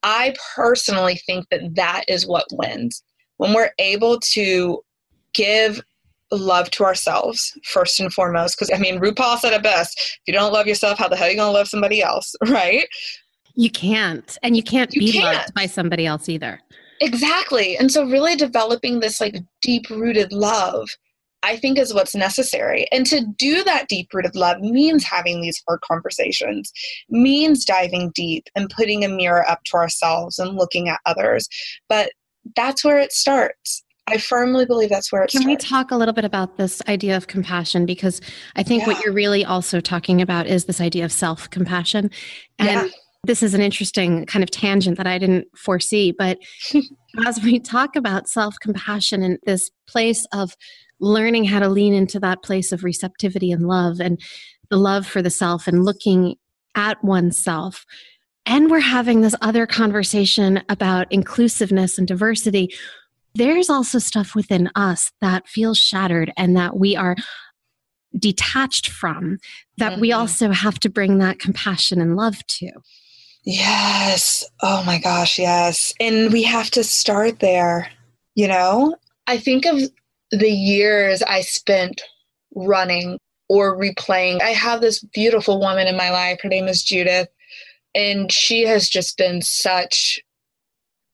I personally think that that is what wins. When we're able to give love to ourselves first and foremost, because I mean, RuPaul said it best if you don't love yourself, how the hell are you going to love somebody else, right? You can't. And you can't you be can't. loved by somebody else either. Exactly. And so, really developing this like deep rooted love I think is what's necessary. And to do that deep rooted love means having these hard conversations, means diving deep and putting a mirror up to ourselves and looking at others. But that's where it starts. I firmly believe that's where it starts. Can starts. we talk a little bit about this idea of compassion? Because I think yeah. what you're really also talking about is this idea of self compassion. And yeah. This is an interesting kind of tangent that I didn't foresee, but as we talk about self compassion and this place of learning how to lean into that place of receptivity and love and the love for the self and looking at oneself. And we're having this other conversation about inclusiveness and diversity. There's also stuff within us that feels shattered and that we are detached from, that mm-hmm. we also have to bring that compassion and love to. Yes. Oh my gosh, yes. And we have to start there, you know? I think of the years I spent running or replaying. I have this beautiful woman in my life. Her name is Judith. And she has just been such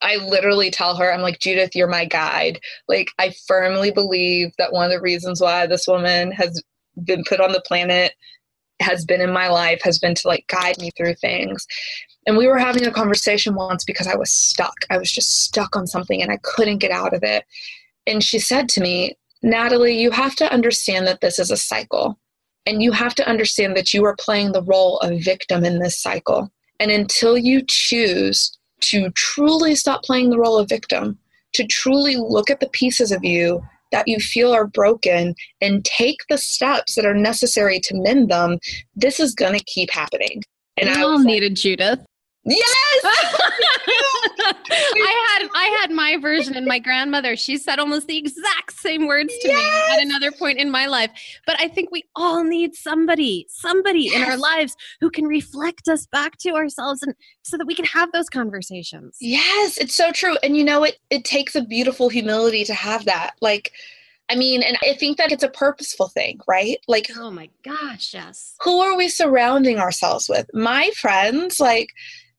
I literally tell her, I'm like, Judith, you're my guide. Like, I firmly believe that one of the reasons why this woman has been put on the planet, has been in my life, has been to like guide me through things. And we were having a conversation once because I was stuck. I was just stuck on something and I couldn't get out of it. And she said to me, Natalie, you have to understand that this is a cycle. And you have to understand that you are playing the role of victim in this cycle. And until you choose to truly stop playing the role of victim, to truly look at the pieces of you that you feel are broken and take the steps that are necessary to mend them, this is going to keep happening. And we I all needed Judith. Yes. I had I had my version and my grandmother, she said almost the exact same words to yes! me at another point in my life. But I think we all need somebody, somebody yes. in our lives who can reflect us back to ourselves and so that we can have those conversations. Yes, it's so true. And you know it it takes a beautiful humility to have that. Like I mean, and I think that it's a purposeful thing, right? Like, oh my gosh, yes. Who are we surrounding ourselves with? My friends, like,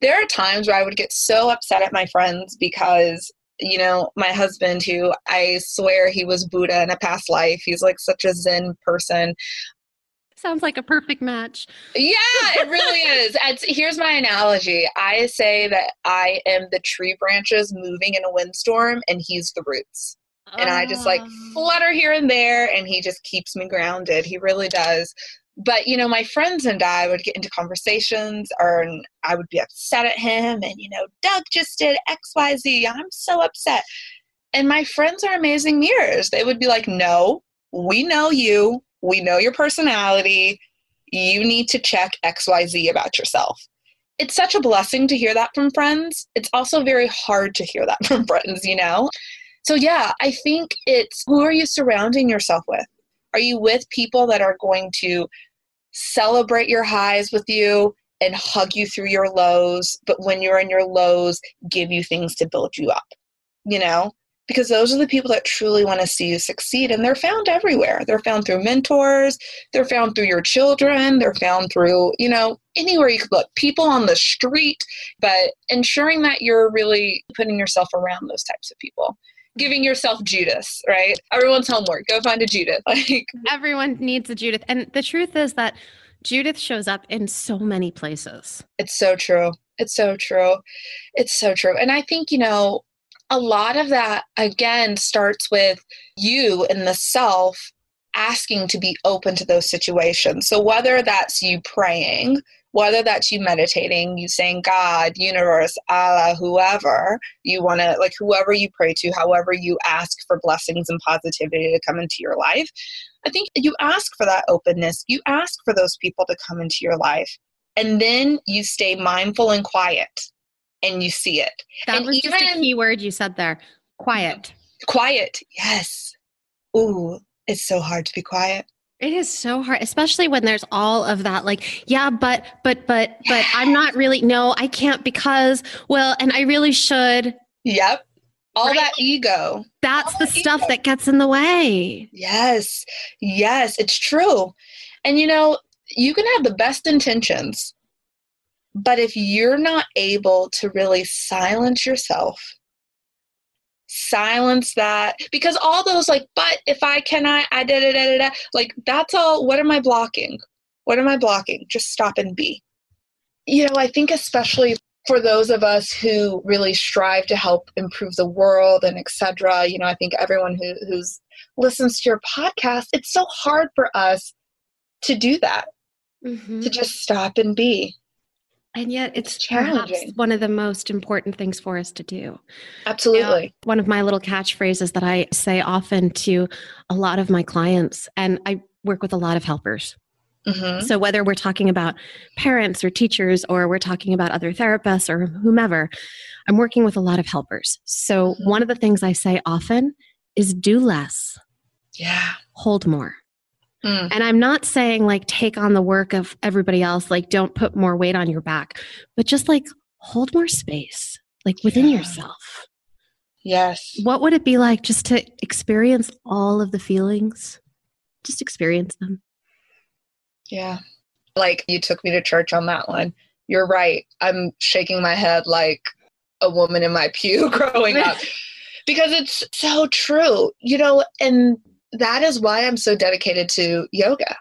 there are times where I would get so upset at my friends because you know, my husband, who I swear he was Buddha in a past life, he's like such a Zen person. Sounds like a perfect match. Yeah, it really is. It's, here's my analogy I say that I am the tree branches moving in a windstorm, and he's the roots. And I just like ah. flutter here and there, and he just keeps me grounded. He really does but you know my friends and i would get into conversations or i would be upset at him and you know doug just did xyz i'm so upset. And my friends are amazing mirrors. They would be like no we know you. We know your personality. You need to check xyz about yourself. It's such a blessing to hear that from friends. It's also very hard to hear that from friends you know? So yeah i think it's who are you surrounding yourself with are you with people that are going to celebrate your highs with you and hug you through your lows, but when you're in your lows, give you things to build you up? You know? Because those are the people that truly want to see you succeed, and they're found everywhere. They're found through mentors, they're found through your children, they're found through, you know, anywhere you could look, people on the street, but ensuring that you're really putting yourself around those types of people giving yourself Judith, right? Everyone's homework. Go find a Judith. Like everyone needs a Judith. And the truth is that Judith shows up in so many places. It's so true. It's so true. It's so true. And I think, you know, a lot of that again starts with you and the self asking to be open to those situations. So whether that's you praying whether that's you meditating, you saying God, universe, Allah, whoever you want to, like whoever you pray to, however you ask for blessings and positivity to come into your life. I think you ask for that openness. You ask for those people to come into your life. And then you stay mindful and quiet and you see it. That and was even, just a key word you said there quiet. Quiet, yes. Ooh, it's so hard to be quiet. It is so hard, especially when there's all of that, like, yeah, but, but, but, but I'm not really, no, I can't because, well, and I really should. Yep. All right? that ego. That's all the stuff ego. that gets in the way. Yes. Yes, it's true. And you know, you can have the best intentions, but if you're not able to really silence yourself silence that. Because all those like but if i cannot i da da da da like that's all what am i blocking? What am i blocking? Just stop and be. You know i think especially for those of us who really strive to help improve the world and etc you know i think everyone who who's listens to your podcast it's so hard for us to do that. Mm-hmm. to just stop and be And yet it's, it's perhaps one of the most important things for us to do. Absolutely. You know, one of my little catchphrases that I say often to a lot of my clients, and I work with a lot of helpers. Mm-hmm. So, whether we're talking about parents or teachers, or we're talking about other therapists or whomever, I'm working with a lot of helpers. So, mm-hmm. one of the things I say often is do less. Yeah. Hold more. Mm. And I'm not saying like take on the work of everybody else, like don't put more weight on your back, but just like hold more space, like within yeah. yourself. Yes. What would it be like just to experience all of the feelings? Just experience them. Yeah. Like you took me to church on that one. You're right. I'm shaking my head like a woman in my pew growing up because it's so true, you know, and that is why I'm so dedicated to yoga.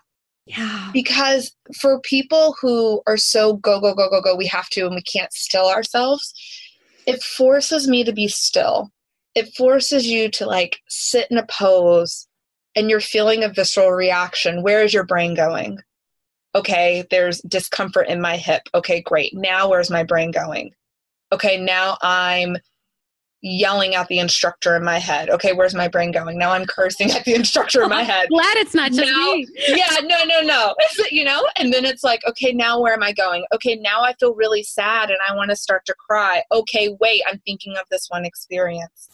Yeah. Because for people who are so go, go, go, go, go, we have to and we can't still ourselves, it forces me to be still. It forces you to like sit in a pose and you're feeling a visceral reaction. Where is your brain going? Okay, there's discomfort in my hip. Okay, great. Now where's my brain going? Okay, now I'm yelling at the instructor in my head. Okay, where's my brain going? Now I'm cursing at the instructor in my head. Glad it's not just now, me. yeah, no, no, no. you know, and then it's like, okay, now where am I going? Okay, now I feel really sad and I want to start to cry. Okay, wait, I'm thinking of this one experience.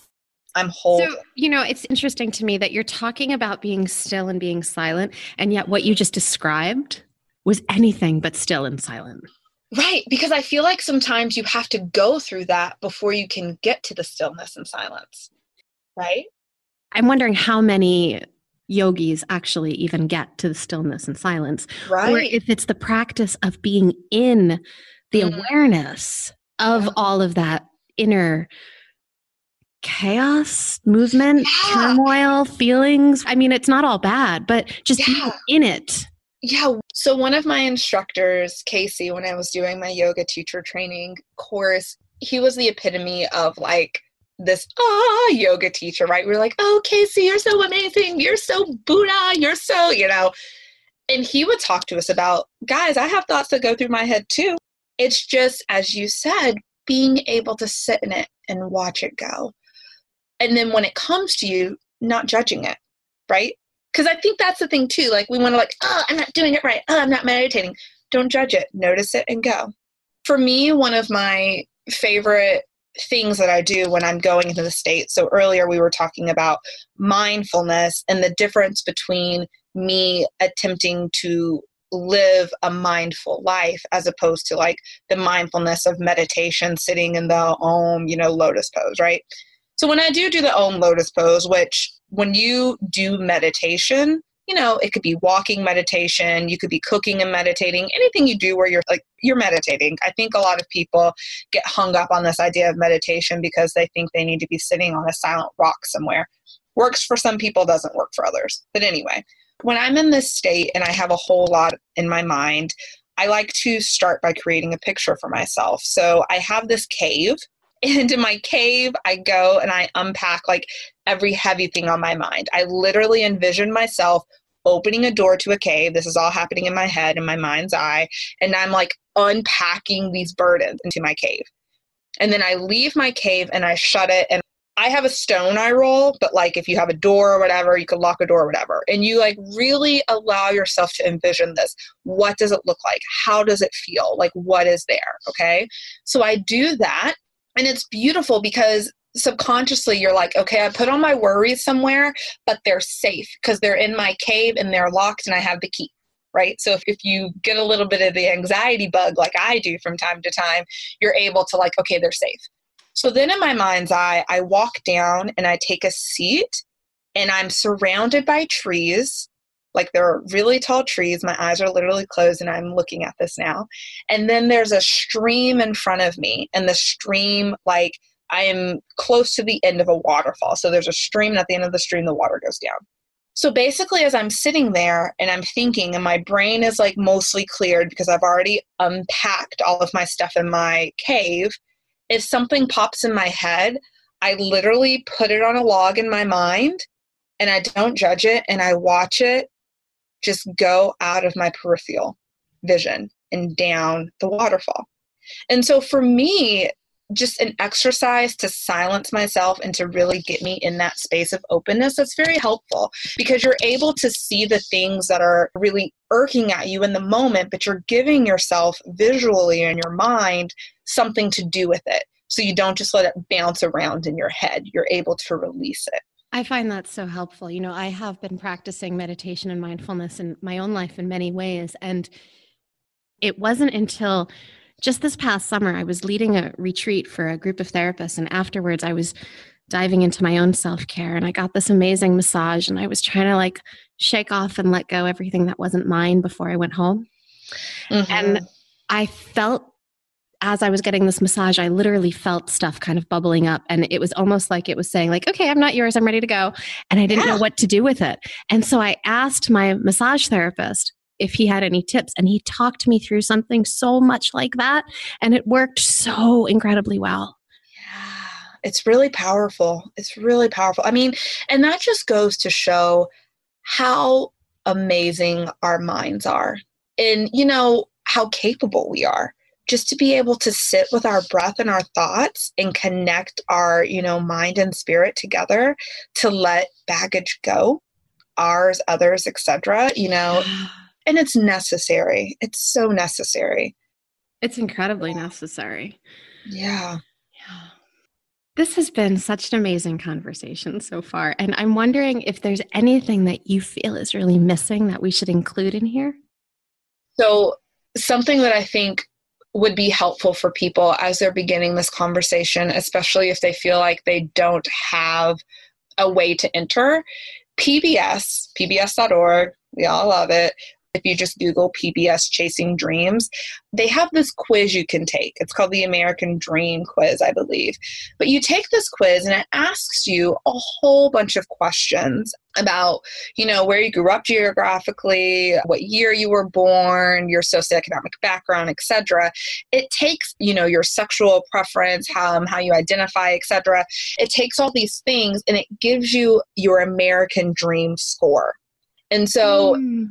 I'm whole. So, you know, it's interesting to me that you're talking about being still and being silent, and yet what you just described was anything but still and silent. Right, because I feel like sometimes you have to go through that before you can get to the stillness and silence. Right? I'm wondering how many yogis actually even get to the stillness and silence. Right. Or if it's the practice of being in the mm. awareness of yeah. all of that inner chaos, movement, yeah. turmoil, feelings. I mean, it's not all bad, but just yeah. being in it. Yeah. So, one of my instructors, Casey, when I was doing my yoga teacher training course, he was the epitome of like this ah yoga teacher, right? We are like, oh, Casey, you're so amazing. You're so Buddha. You're so, you know. And he would talk to us about, guys, I have thoughts that go through my head too. It's just, as you said, being able to sit in it and watch it go. And then when it comes to you, not judging it, right? Because I think that's the thing too. Like we want to like, oh, I'm not doing it right. Oh, I'm not meditating. Don't judge it. Notice it and go. For me, one of my favorite things that I do when I'm going into the state. So earlier we were talking about mindfulness and the difference between me attempting to live a mindful life as opposed to like the mindfulness of meditation sitting in the om, you know, lotus pose, right? So when I do do the om lotus pose, which when you do meditation, you know, it could be walking meditation, you could be cooking and meditating, anything you do where you're like you're meditating. I think a lot of people get hung up on this idea of meditation because they think they need to be sitting on a silent rock somewhere. Works for some people, doesn't work for others. But anyway, when I'm in this state and I have a whole lot in my mind, I like to start by creating a picture for myself. So I have this cave and in my cave i go and i unpack like every heavy thing on my mind i literally envision myself opening a door to a cave this is all happening in my head in my mind's eye and i'm like unpacking these burdens into my cave and then i leave my cave and i shut it and I have a stone I roll, but like if you have a door or whatever, you could lock a door or whatever. And you like really allow yourself to envision this. What does it look like? How does it feel? Like what is there? Okay. So I do that and it's beautiful because subconsciously you're like, okay, I put all my worries somewhere, but they're safe because they're in my cave and they're locked and I have the key. Right. So if, if you get a little bit of the anxiety bug like I do from time to time, you're able to like, okay, they're safe. So then in my mind's eye, I walk down and I take a seat and I'm surrounded by trees like there are really tall trees. My eyes are literally closed and I'm looking at this now. And then there's a stream in front of me, and the stream, like, I am close to the end of a waterfall. So there's a stream, and at the end of the stream, the water goes down. So basically, as I'm sitting there and I'm thinking, and my brain is like mostly cleared because I've already unpacked all of my stuff in my cave, if something pops in my head, I literally put it on a log in my mind and I don't judge it and I watch it just go out of my peripheral vision and down the waterfall. And so for me, just an exercise to silence myself and to really get me in that space of openness that's very helpful because you're able to see the things that are really irking at you in the moment but you're giving yourself visually in your mind something to do with it. So you don't just let it bounce around in your head. You're able to release it I find that so helpful. You know, I have been practicing meditation and mindfulness in my own life in many ways. And it wasn't until just this past summer, I was leading a retreat for a group of therapists. And afterwards, I was diving into my own self care. And I got this amazing massage. And I was trying to like shake off and let go everything that wasn't mine before I went home. Mm-hmm. And I felt as I was getting this massage, I literally felt stuff kind of bubbling up. And it was almost like it was saying, like, okay, I'm not yours, I'm ready to go. And I didn't yeah. know what to do with it. And so I asked my massage therapist if he had any tips. And he talked me through something so much like that. And it worked so incredibly well. Yeah, it's really powerful. It's really powerful. I mean, and that just goes to show how amazing our minds are and, you know, how capable we are just to be able to sit with our breath and our thoughts and connect our you know mind and spirit together to let baggage go ours others etc you know? And it's necessary. It's so necessary. It's incredibly necessary. Yeah. Yeah. This has been such an amazing conversation so far and i'm wondering if there's anything that you feel is really missing that we should include in here? So something that i think would be helpful for people as they're beginning this conversation, especially if they feel like they don't have a way to enter. PBS, pbs.org, we all love it, if you just Google PBS Chasing Dreams, they have this quiz you can take. It's called the American Dream Quiz, I believe. But you take this quiz and it asks you a whole bunch of questions about, you know, where you grew up geographically, what year you were born, your socioeconomic background, etc. It takes, you know, your sexual preference, how, how you identify, etc. It takes all these things and it gives you your American dream score. And so mm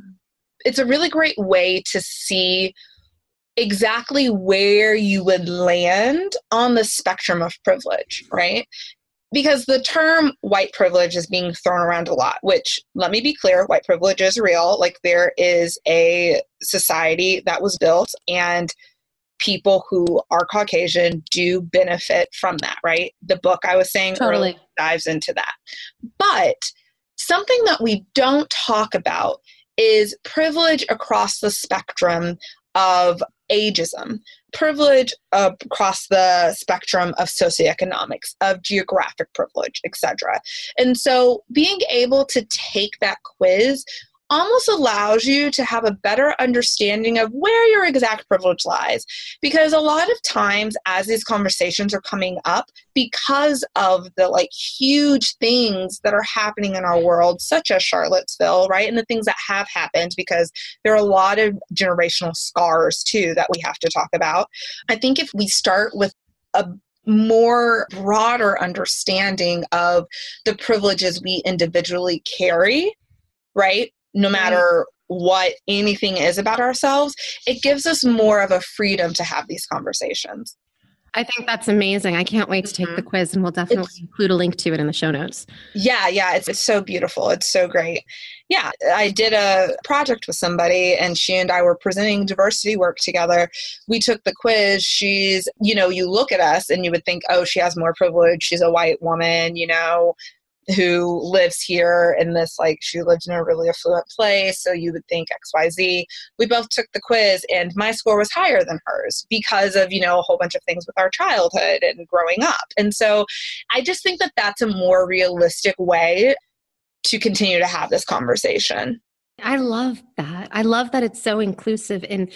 it's a really great way to see exactly where you would land on the spectrum of privilege, right? Because the term white privilege is being thrown around a lot, which let me be clear white privilege is real. Like there is a society that was built, and people who are Caucasian do benefit from that, right? The book I was saying totally dives into that. But something that we don't talk about is privilege across the spectrum of ageism, privilege across the spectrum of socioeconomics, of geographic privilege, etc. And so being able to take that quiz almost allows you to have a better understanding of where your exact privilege lies. Because a lot of times, as these conversations are coming up, because of the like huge things that are happening in our world, such as Charlottesville, right? And the things that have happened, because there are a lot of generational scars too that we have to talk about. I think if we start with a more broader understanding of the privileges we individually carry, right? No matter what anything is about ourselves, it gives us more of a freedom to have these conversations. I think that's amazing. I can't wait to take mm-hmm. the quiz, and we'll definitely it's, include a link to it in the show notes. Yeah, yeah, it's, it's so beautiful. It's so great. Yeah, I did a project with somebody, and she and I were presenting diversity work together. We took the quiz. She's, you know, you look at us and you would think, oh, she has more privilege. She's a white woman, you know, who lives here in this like she lived in a really affluent place so you would think xyz we both took the quiz and my score was higher than hers because of you know a whole bunch of things with our childhood and growing up. And so i just think that that's a more realistic way to continue to have this conversation. I love that. I love that it's so inclusive in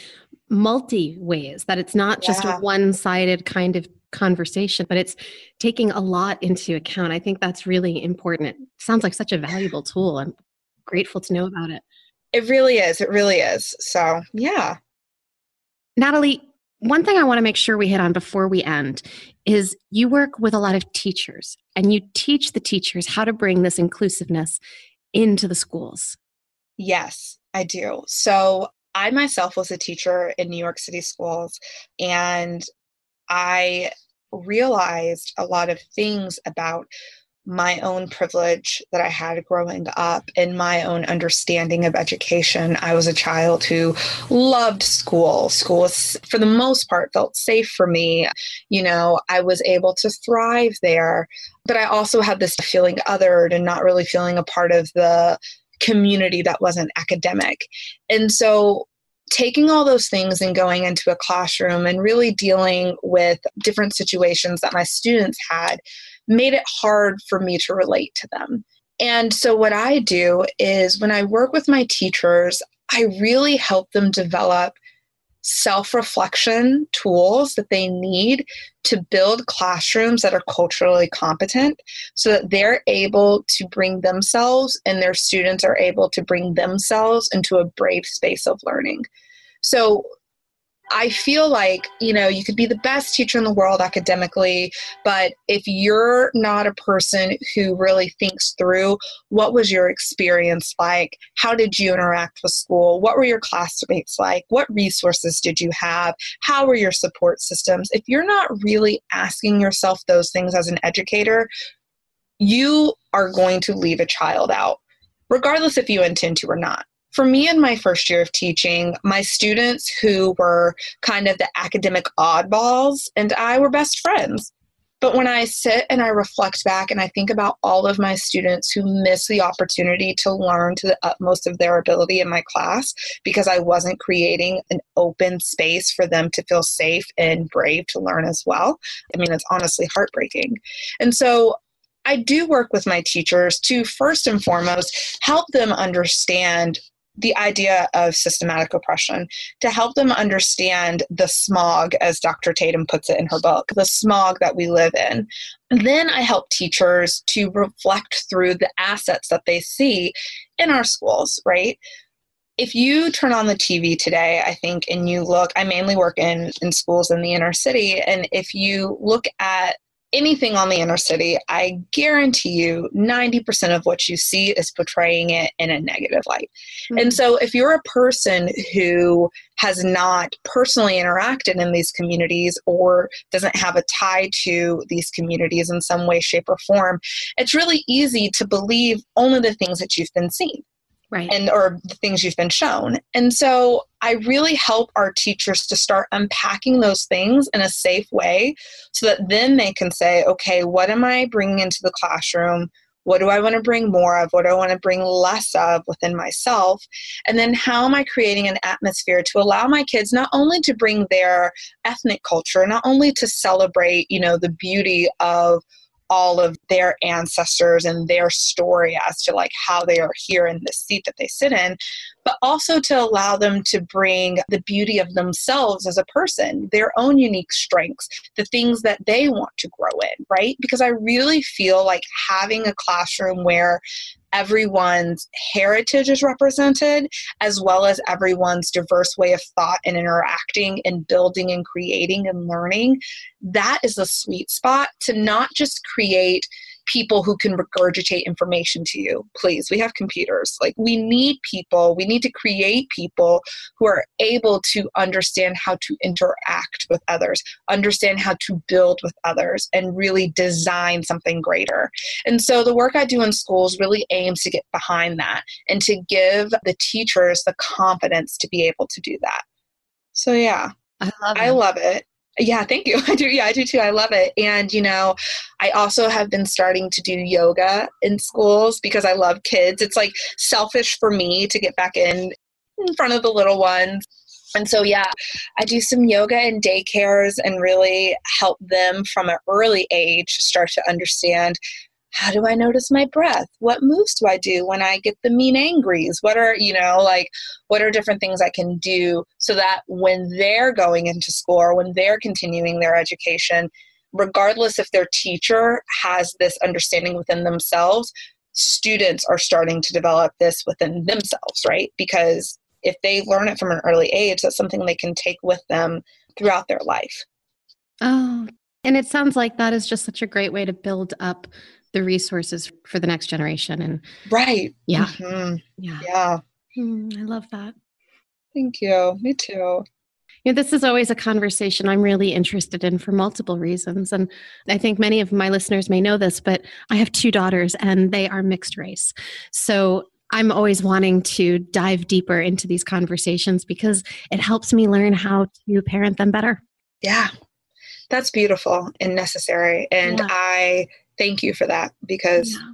multi ways, that it's not just yeah. a one sided kind of conversation, but it's taking a lot into account. I think that's really important. It sounds like such a valuable tool. I'm grateful to know about it. It really is. It really is. So, yeah. Natalie, one thing I want to make sure we hit on before we end is you work with a lot of teachers and you teach the teachers how to bring this inclusiveness into the schools. Yes, I do. So I myself was a teacher in New York City schools, and I realized a lot of things about my own privilege that I had growing up and my own understanding of education. I was a child who loved school. School, for the most part, felt safe for me. You know, I was able to thrive there. But I also had this feeling othered and not really feeling a part of the community that wasn't academic. And so taking all those things and going into a classroom and really dealing with different situations that my students had made it hard for me to relate to them. And so, what I do is when I work with my teachers, I really help them develop self reflection tools that they need to build classrooms that are culturally competent so that they're able to bring themselves and their students are able to bring themselves into a brave space of learning. So, I feel like, you know, you could be the best teacher in the world academically, but if you're not a person who really thinks through what was your experience like? How did you interact with school? What were your classmates like? What resources did you have? How were your support systems? If you're not really asking yourself those things as an educator, you are going to leave a child out, regardless if you intend to or not for me in my first year of teaching, my students who were kind of the academic oddballs and I were best friends. But when I sit and I reflect back and I think about all of my students who miss the opportunity to learn to the utmost of their ability in my class because I wasn't creating an open space for them to feel safe and brave to learn as well, I mean, it's honestly heartbreaking. And so I do work with my teachers to first and foremost help them understand the idea of systematic oppression to help them understand the smog, as Dr. Tatum puts it in her book, the smog that we live in. then I help teachers to reflect through the assets that they see in our schools, right? If you turn on the TV today, I think, and you look, I mainly work in, in schools in the inner city, and if you look at anything on the inner city, I guarantee you 90% of what you see is portraying it in a negative light. Mm-hmm. And so if you're a person who has not personally interacted in these communities or doesn't have a tie to these communities in some way, shape, or form, it's really easy to believe only the things that you've been seeing right and or the things you've been shown and so i really help our teachers to start unpacking those things in a safe way so that then they can say okay what am i bringing into the classroom what do I want to bring more of? What do I want to bring less of within myself? And then how am I creating an atmosphere to allow my kids not only to bring their ethnic culture, not only to celebrate, you know, the beauty of all of their ancestors and their story as to like how they are here in the seat that they sit in but also to allow them to bring the beauty of themselves as a person their own unique strengths the things that they want to grow in right because i really feel like having a classroom where everyone's heritage is represented, as well as everyone's diverse way of thought and interacting and building and creating and learning. That is a sweet spot to not just create people who can regurgitate information to you. Please, we have computers. Like, we need people, we need to create people who are able to understand how to interact with others, understand how to build with others, and really design something greater. And so, the work I do in schools really aims to get behind that and to give the teachers the confidence to be able to do that. So, yeah. I love it. I love it. Yeah, thank you. I do. Yeah, I do too. I love it. And, you know, I also have been starting to do yoga in schools because I love kids. It's like selfish for me to get back in in front of the little ones. And so, yeah, I do some yoga in daycares and really help them from an early age start to understand how do I notice my breath? What moves do I do when I get the mean angries? What are, you know, like, what are different things I can do so that when they're going into school when they're continuing their education, regardless if their teacher has this understanding within themselves, students are starting to develop this within themselves, right? Because if they learn it from an early age, that's something they can take with them throughout their life. Oh, and it sounds like that is just such a great way to build up the resources for the next generation and right yeah mm-hmm. yeah yeah mm, i love that Thank you. Me too. You know, this is always a conversation I'm really interested in for multiple reasons. And I think many of my listeners may know this, but I have two daughters and they are mixed race. So I'm always wanting to dive deeper into these conversations because it helps me learn how to parent them better. Yeah, that's beautiful and necessary. And yeah. I thank you for that because yeah.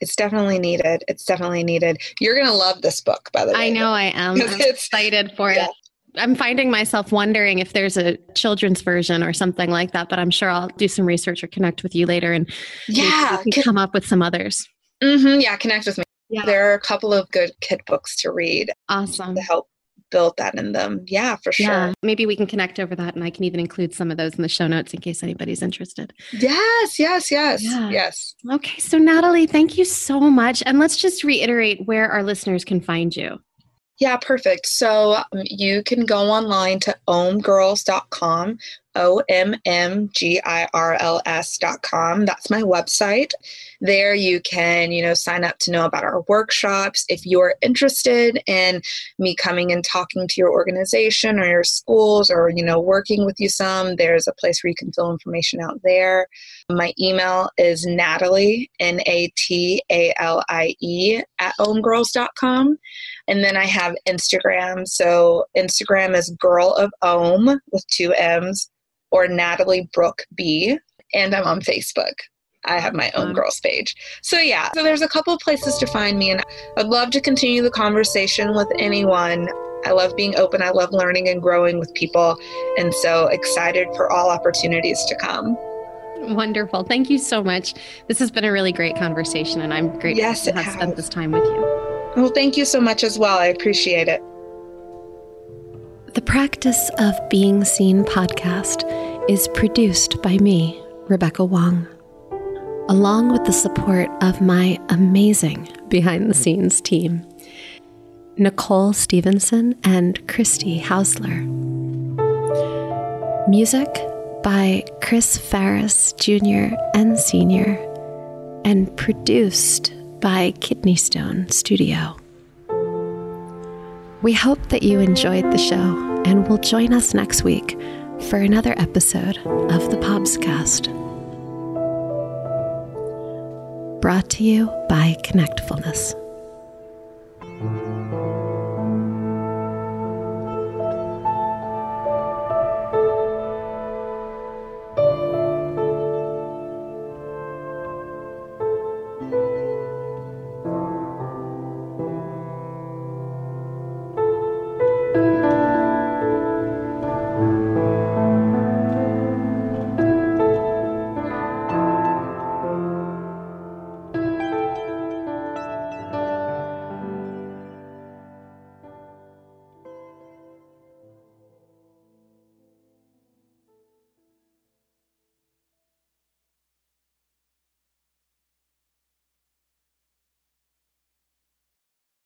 it's definitely needed. It's definitely needed. You're going to love this book, by the way. I know I am. I'm excited for yeah. it. I'm finding myself wondering if there's a children's version or something like that, but I'm sure I'll do some research or connect with you later and yeah, can, come up with some others. Mm-hmm, yeah, connect with me. Yeah. There are a couple of good kid books to read. Awesome. To help build that in them. Yeah, for sure. Yeah, maybe we can connect over that and I can even include some of those in the show notes in case anybody's interested. Yes, yes, yes, yeah. yes. Okay, so Natalie, thank you so much. And let's just reiterate where our listeners can find you. Yeah, perfect. So um, you can go online to ommgirls.com, O M M G I R L com. That's my website. There you can, you know, sign up to know about our workshops. If you're interested in me coming and talking to your organization or your schools or, you know, working with you some, there's a place where you can fill information out there. My email is Natalie, N A T A L I E, at ommgirls.com. And then I have Instagram. So Instagram is Girl of Ohm with two M's or Natalie Brooke B. And I'm on Facebook. I have my Om Girls page. So yeah, so there's a couple places to find me and I'd love to continue the conversation with anyone. I love being open. I love learning and growing with people. And so excited for all opportunities to come. Wonderful. Thank you so much. This has been a really great conversation and I'm grateful yes, to have has. spent this time with you. Well, thank you so much as well. I appreciate it. The Practice of Being Seen podcast is produced by me, Rebecca Wong, along with the support of my amazing behind the scenes team, Nicole Stevenson and Christy Hausler. Music by Chris Ferris Jr. and Sr., and produced by Kidney Stone Studio. We hope that you enjoyed the show and will join us next week for another episode of the Pobscast. Brought to you by Connectfulness.